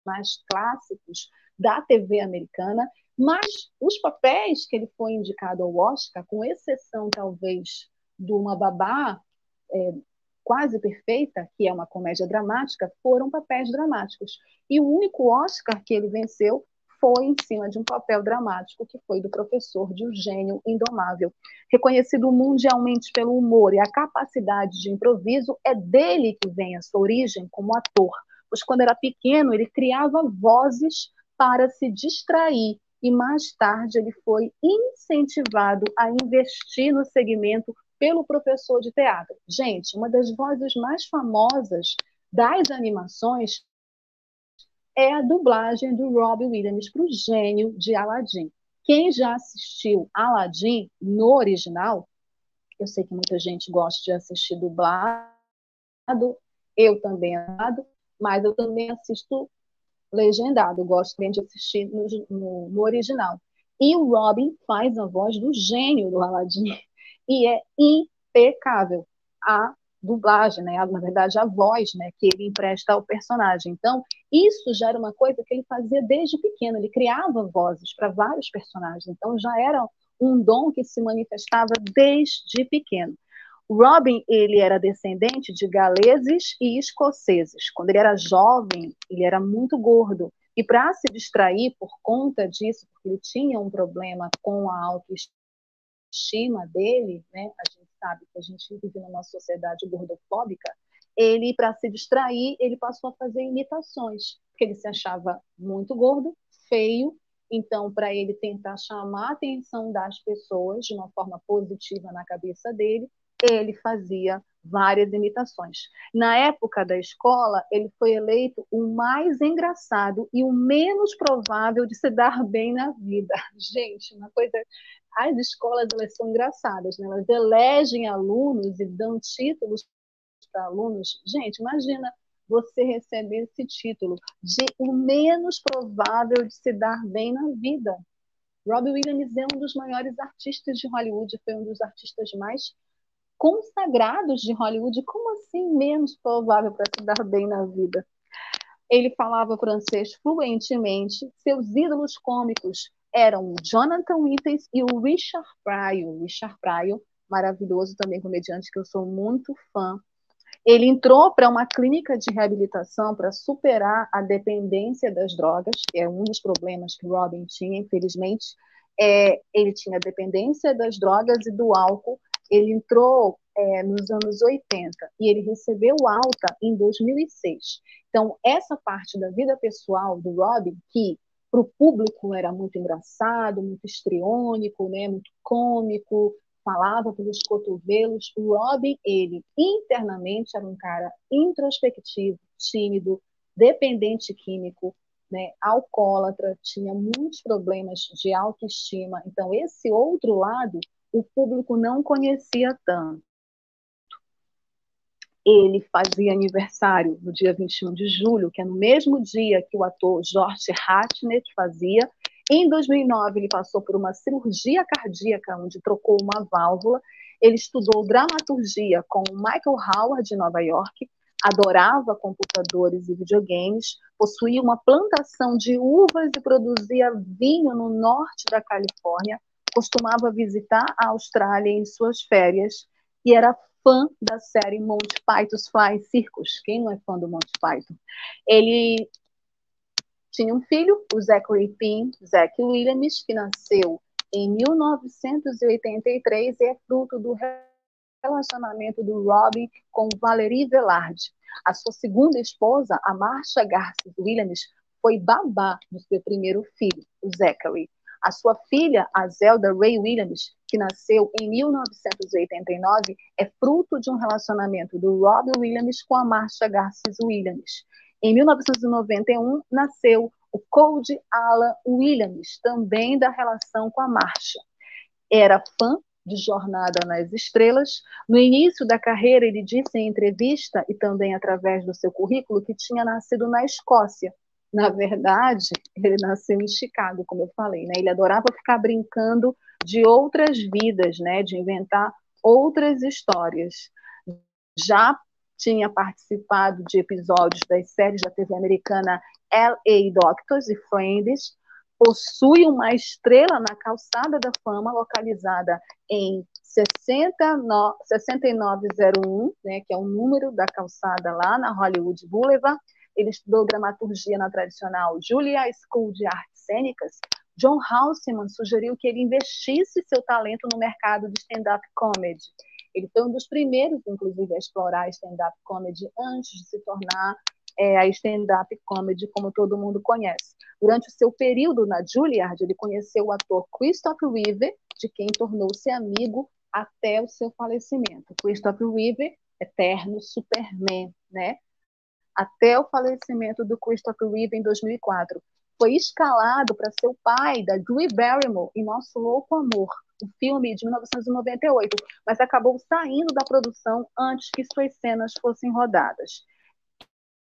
Speaker 2: mais clássicos da TV americana, mas os papéis que ele foi indicado ao Oscar, com exceção talvez de uma babá é, quase perfeita, que é uma comédia dramática, foram papéis dramáticos. E o único Oscar que ele venceu foi em cima de um papel dramático, que foi do professor de O Gênio Indomável. Reconhecido mundialmente pelo humor e a capacidade de improviso, é dele que vem a sua origem como ator pois quando era pequeno ele criava vozes para se distrair e mais tarde ele foi incentivado a investir no segmento pelo professor de teatro. Gente, uma das vozes mais famosas das animações é a dublagem do Robbie Williams para o gênio de Aladdin. Quem já assistiu Aladdin no original, eu sei que muita gente gosta de assistir dublado, eu também mas eu também assisto legendado, gosto também de assistir no, no, no, original. E o Robin faz a voz do gênio do Aladdin, [LAUGHS] e é impecável a dublagem, né? na verdade a voz né, que ele empresta ao personagem. Então, isso já era uma coisa que ele fazia desde pequeno, ele criava vozes para vários personagens, então já era um dom que se manifestava desde pequeno. Robin, ele era descendente de galeses e escoceses. Quando ele era jovem, ele era muito gordo. E para se distrair por conta disso, porque ele tinha um problema com a autoestima dele, né? A gente sabe que a gente vive numa sociedade gordofóbica. Ele, para se distrair, ele passou a fazer imitações, porque ele se achava muito gordo, feio. Então, para ele tentar chamar a atenção das pessoas de uma forma positiva na cabeça dele, ele fazia várias imitações. Na época da escola, ele foi eleito o mais engraçado e o menos provável de se dar bem na vida. [LAUGHS] Gente, uma coisa. As escolas elas são engraçadas, né? elas elegem alunos e dão títulos para alunos. Gente, imagina você receber esse título de o menos provável de se dar bem na vida. Robbie Williams é um dos maiores artistas de Hollywood, foi um dos artistas mais consagrados de Hollywood, como assim menos provável para se dar bem na vida? Ele falava francês fluentemente, seus ídolos cômicos eram o Jonathan Winters e o Richard Pryor. Richard Pryor, maravilhoso também comediante, que eu sou muito fã. Ele entrou para uma clínica de reabilitação para superar a dependência das drogas, que é um dos problemas que Robin tinha, infelizmente. É, ele tinha dependência das drogas e do álcool, ele entrou é, nos anos 80 e ele recebeu alta em 2006. Então, essa parte da vida pessoal do Robin, que para o público era muito engraçado, muito estriônico, né, muito cômico, falava pelos cotovelos, o Robin, ele internamente era um cara introspectivo, tímido, dependente químico, né, alcoólatra, tinha muitos problemas de autoestima. Então, esse outro lado o público não conhecia tanto. Ele fazia aniversário no dia 21 de julho, que é no mesmo dia que o ator George Hartnett fazia. Em 2009, ele passou por uma cirurgia cardíaca, onde trocou uma válvula. Ele estudou dramaturgia com Michael Howard, de Nova York, adorava computadores e videogames, possuía uma plantação de uvas e produzia vinho no norte da Califórnia costumava visitar a Austrália em suas férias e era fã da série Monty Python's Flying Circus. Quem não é fã do Monty Python? Ele tinha um filho, o Zachary Pym, Zach Williams, que nasceu em 1983 e é fruto do relacionamento do Robin com Valerie Velarde. A sua segunda esposa, a Marcia Garces Williams, foi babá do seu primeiro filho, o Zachary. A sua filha, a Zelda Ray Williams, que nasceu em 1989, é fruto de um relacionamento do Robbie Williams com a Marcia Garces Williams. Em 1991, nasceu o Cody Alan Williams, também da relação com a Marcia. Era fã de Jornada nas Estrelas. No início da carreira, ele disse em entrevista e também através do seu currículo que tinha nascido na Escócia. Na verdade, ele nasceu em Chicago, como eu falei, né? Ele adorava ficar brincando de outras vidas, né? De inventar outras histórias. Já tinha participado de episódios das séries da TV americana L.A. Doctors e Friends, possui uma estrela na calçada da fama localizada em 69, 6901, né, que é o número da calçada lá na Hollywood Boulevard. Ele estudou dramaturgia na tradicional Julia School de Artes Cênicas. John Houseman sugeriu que ele investisse seu talento no mercado de stand-up comedy. Ele foi um dos primeiros, inclusive, a explorar stand-up comedy antes de se tornar é, a stand-up comedy, como todo mundo conhece. Durante o seu período na Juilliard, ele conheceu o ator Christopher Reeve, de quem tornou-se amigo até o seu falecimento. Christopher Reeve, eterno Superman, né? Até o falecimento do Christopher Reeve em 2004. Foi escalado para ser o pai da Drew Barrymore em Nosso Louco Amor, o filme de 1998, mas acabou saindo da produção antes que suas cenas fossem rodadas.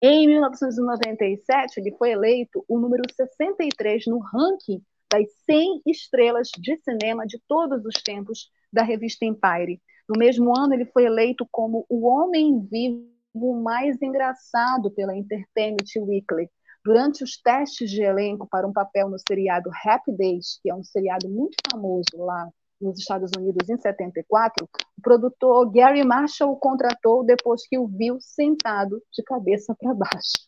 Speaker 2: Em 1997, ele foi eleito o número 63 no ranking das 100 estrelas de cinema de todos os tempos da revista Empire. No mesmo ano, ele foi eleito como o homem vivo mais engraçado pela Entertainment Weekly. Durante os testes de elenco para um papel no seriado Happy Days, que é um seriado muito famoso lá nos Estados Unidos em 74, o produtor Gary Marshall o contratou depois que o viu sentado de cabeça para baixo.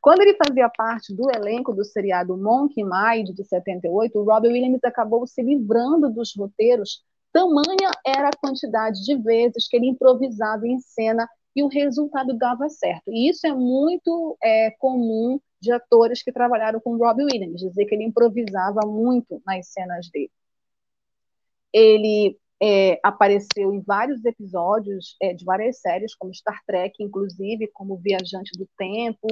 Speaker 2: Quando ele fazia parte do elenco do seriado Monkey Mind de 78, o Robbie Williams acabou se livrando dos roteiros, tamanha era a quantidade de vezes que ele improvisava em cena e o resultado dava certo. E isso é muito é, comum de atores que trabalharam com Robbie Williams, dizer que ele improvisava muito nas cenas dele. Ele é, apareceu em vários episódios é, de várias séries, como Star Trek, inclusive, como Viajante do Tempo.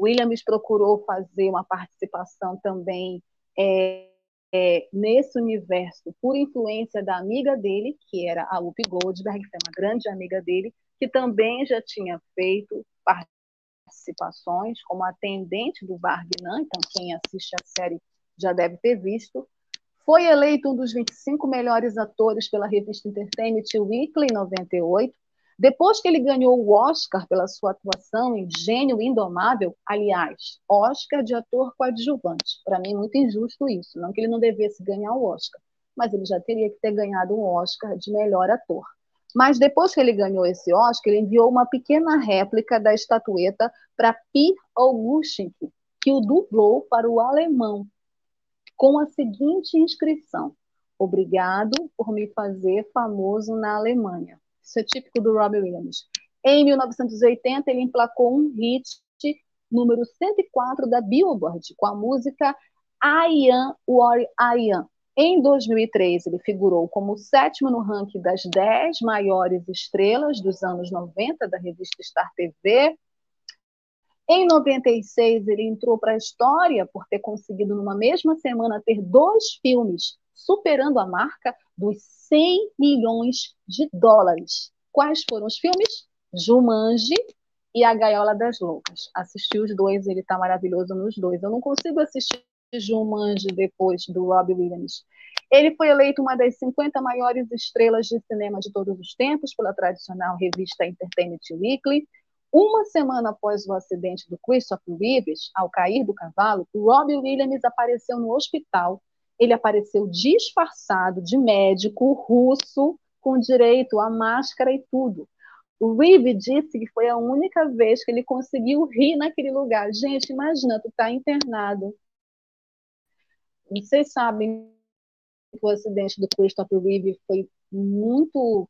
Speaker 2: Williams procurou fazer uma participação também é, é, nesse universo por influência da amiga dele, que era a Whoopi Goldberg, que é uma grande amiga dele, que também já tinha feito participações como atendente do Vargnan, então quem assiste a série já deve ter visto, foi eleito um dos 25 melhores atores pela revista Entertainment Weekly em 98. Depois que ele ganhou o Oscar pela sua atuação em Gênio Indomável, aliás, Oscar de ator coadjuvante. Para mim, muito injusto isso. Não que ele não devesse ganhar o Oscar, mas ele já teria que ter ganhado um Oscar de melhor ator. Mas depois que ele ganhou esse Oscar, ele enviou uma pequena réplica da estatueta para Pierre Augustin, que o dublou para o alemão com a seguinte inscrição: Obrigado por me fazer famoso na Alemanha. Isso é típico do Robbie Williams. Em 1980, ele emplacou um hit número 104 da Billboard com a música I Am What I Am. Em 2003, ele figurou como sétimo no ranking das 10 maiores estrelas dos anos 90 da revista Star TV. Em 96, ele entrou para a história por ter conseguido, numa mesma semana, ter dois filmes, superando a marca dos 100 milhões de dólares. Quais foram os filmes? Jumanji e A Gaiola das Loucas. Assisti os dois, ele está maravilhoso nos dois. Eu não consigo assistir Jumanji depois do Robbie Williams. Ele foi eleito uma das 50 maiores estrelas de cinema de todos os tempos pela tradicional revista Entertainment Weekly uma semana após o acidente do Christopher Reeves, ao cair do cavalo, o Robbie Williams apareceu no hospital. Ele apareceu disfarçado de médico russo, com direito à máscara e tudo. O Reeves disse que foi a única vez que ele conseguiu rir naquele lugar. Gente, imagina, tu tá internado. Vocês sabem que o acidente do Christopher Reeve foi muito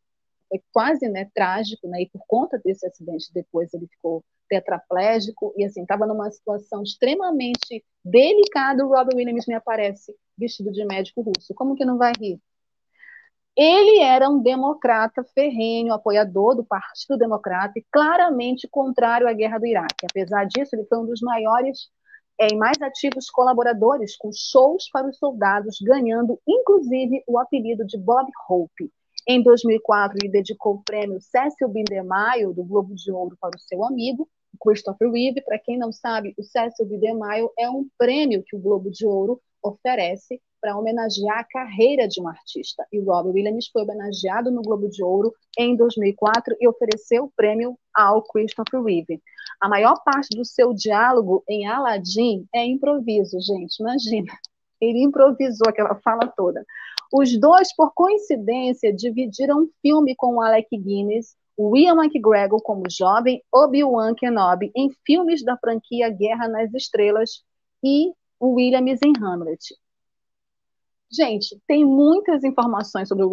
Speaker 2: foi quase né, trágico, né, e por conta desse acidente depois ele ficou tetraplégico e assim estava numa situação extremamente delicada. O Robert Williams me aparece vestido de médico russo. Como que não vai rir? Ele era um democrata ferrenho, apoiador do Partido Democrata e claramente contrário à guerra do Iraque. Apesar disso, ele foi um dos maiores é, e mais ativos colaboradores com shows para os soldados, ganhando inclusive o apelido de Bob Hope. Em 2004, ele dedicou o prêmio Cecil B. DeMille do Globo de Ouro para o seu amigo, Christopher Reeve. Para quem não sabe, o Cecil B. DeMille é um prêmio que o Globo de Ouro oferece para homenagear a carreira de um artista. E Robin Williams foi homenageado no Globo de Ouro em 2004 e ofereceu o prêmio ao Christopher Reeve. A maior parte do seu diálogo em Aladdin é improviso, gente, imagina. Ele improvisou aquela fala toda. Os dois, por coincidência, dividiram um filme com o Alec Guinness, o Ian McGregor como jovem, Obi-Wan Kenobi em filmes da franquia Guerra nas Estrelas e o Williams em Hamlet. Gente, tem muitas informações sobre o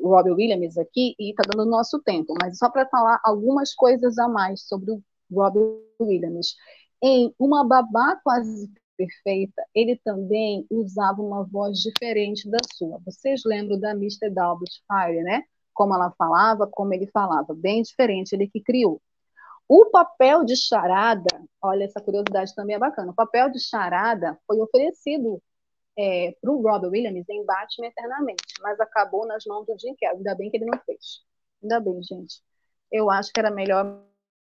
Speaker 2: Robbie Williams aqui e está dando nosso tempo, mas só para falar algumas coisas a mais sobre o Robbie Williams. Em Uma Babá Quase Perfeita, ele também usava uma voz diferente da sua. Vocês lembram da Mr. Dalbert Fire, né? Como ela falava, como ele falava, bem diferente, ele que criou. O papel de charada, olha, essa curiosidade também é bacana. O papel de charada foi oferecido é, para o Robert Williams em Batman Eternamente, mas acabou nas mãos do Jim Carrey. Ainda bem que ele não fez. Ainda bem, gente. Eu acho que era melhor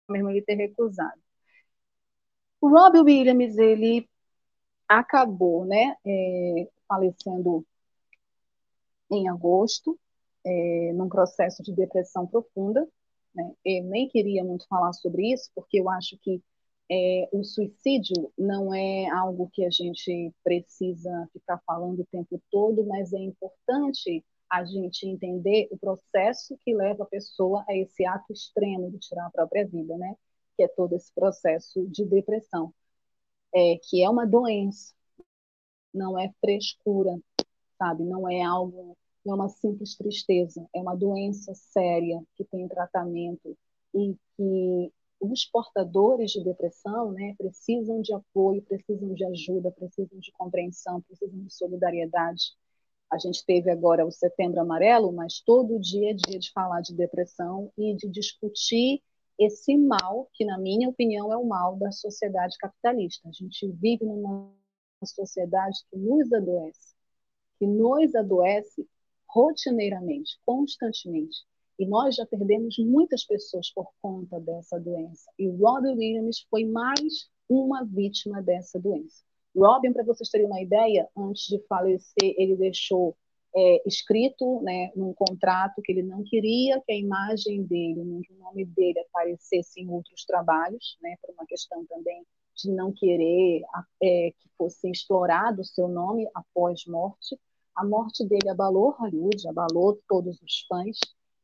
Speaker 2: mesmo ele ter recusado. O Robert Williams, ele acabou, né, é, falecendo em agosto, é, num processo de depressão profunda. Né? Eu nem queria muito falar sobre isso, porque eu acho que é, o suicídio não é algo que a gente precisa ficar falando o tempo todo, mas é importante a gente entender o processo que leva a pessoa a esse ato extremo de tirar a própria vida, né? Que é todo esse processo de depressão, é, que é uma doença, não é frescura, sabe? Não é algo, não é uma simples tristeza, é uma doença séria que tem tratamento e que os portadores de depressão né, precisam de apoio, precisam de ajuda, precisam de compreensão, precisam de solidariedade. A gente teve agora o Setembro Amarelo, mas todo dia é dia de falar de depressão e de discutir esse mal, que, na minha opinião, é o mal da sociedade capitalista. A gente vive numa sociedade que nos adoece, que nos adoece rotineiramente, constantemente. E nós já perdemos muitas pessoas por conta dessa doença. E Robin Williams foi mais uma vítima dessa doença. Robin, para vocês terem uma ideia, antes de falecer, ele deixou é, escrito né, num contrato que ele não queria que a imagem dele, o nome dele aparecesse em outros trabalhos, né, por uma questão também de não querer é, que fosse explorado o seu nome após morte. A morte dele abalou Hollywood, abalou todos os fãs.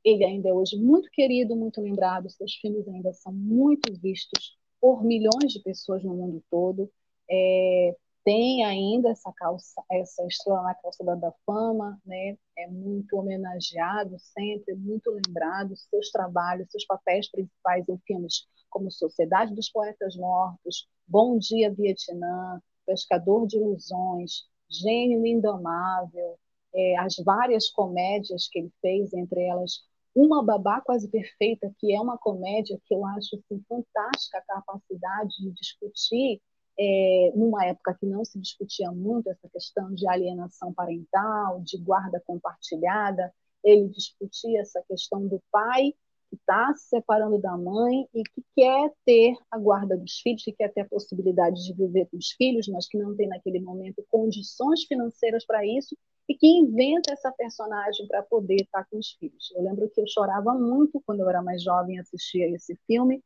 Speaker 2: Ele ainda é hoje muito querido, muito lembrado, seus filmes ainda são muito vistos por milhões de pessoas no mundo todo. É, tem ainda essa calça, essa estrela na calçada da fama, né? É muito homenageado sempre, muito lembrado. Seus trabalhos, seus papéis principais em filmes como Sociedade dos Poetas Mortos, Bom Dia Vietnã, Pescador de Ilusões, Gênio Indomável, é, as várias comédias que ele fez, entre elas uma Babá Quase Perfeita, que é uma comédia que eu acho assim, fantástica a capacidade de discutir, é, numa época que não se discutia muito essa questão de alienação parental, de guarda compartilhada, ele discutia essa questão do pai que está se separando da mãe e que quer ter a guarda dos filhos, que quer ter a possibilidade de viver com os filhos, mas que não tem naquele momento condições financeiras para isso, e que inventa essa personagem para poder estar com os filhos. Eu lembro que eu chorava muito quando eu era mais jovem assistia esse filme,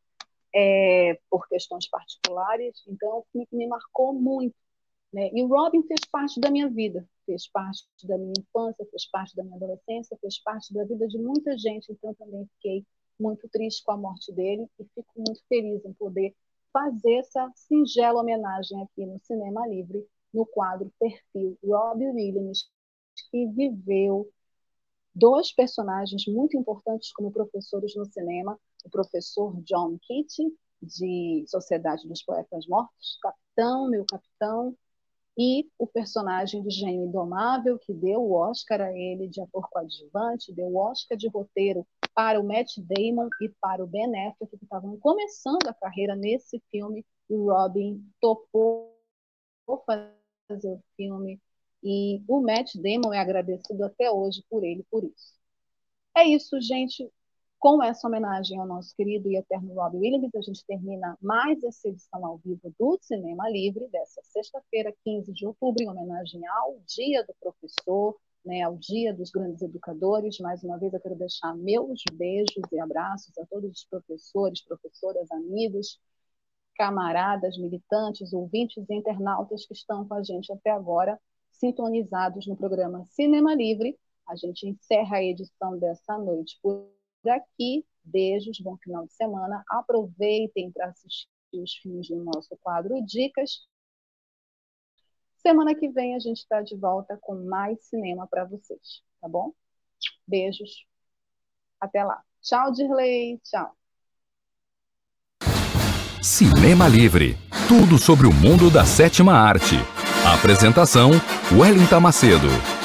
Speaker 2: é, por questões particulares, então me, me marcou muito. Né? E o Robin fez parte da minha vida, fez parte da minha infância, fez parte da minha adolescência, fez parte da vida de muita gente, então também fiquei muito triste com a morte dele e fico muito feliz em poder fazer essa singela homenagem aqui no Cinema Livre, no quadro Perfil Robbie Williams, que viveu dois personagens muito importantes como professores no cinema, o professor John Keating, de Sociedade dos Poetas Mortos, Capitão, meu Capitão, e o personagem do Gênio Indomável, que deu o Oscar a ele de ator coadjuvante, deu o Oscar de roteiro para o Matt Damon e para o Ben Affleck, que estavam começando a carreira nesse filme, e o Robin topou fazer o filme, e o Matt Damon é agradecido até hoje por ele por isso. É isso, gente com essa homenagem ao nosso querido e eterno Robbie Williams, a gente termina mais essa edição ao vivo do Cinema Livre, dessa sexta-feira, 15 de outubro, em homenagem ao Dia do Professor, né, ao Dia dos Grandes Educadores. Mais uma vez, eu quero deixar meus beijos e abraços a todos os professores, professoras, amigos, camaradas, militantes, ouvintes e internautas que estão com a gente até agora, sintonizados no programa Cinema Livre. A gente encerra a edição dessa noite por aqui. Beijos, bom final de semana. Aproveitem para assistir os filmes do nosso quadro Dicas. Semana que vem a gente está de volta com mais cinema para vocês, tá bom? Beijos. Até lá. Tchau, Dirley. Tchau.
Speaker 1: Cinema Livre. Tudo sobre o mundo da sétima arte. Apresentação: Wellington Macedo.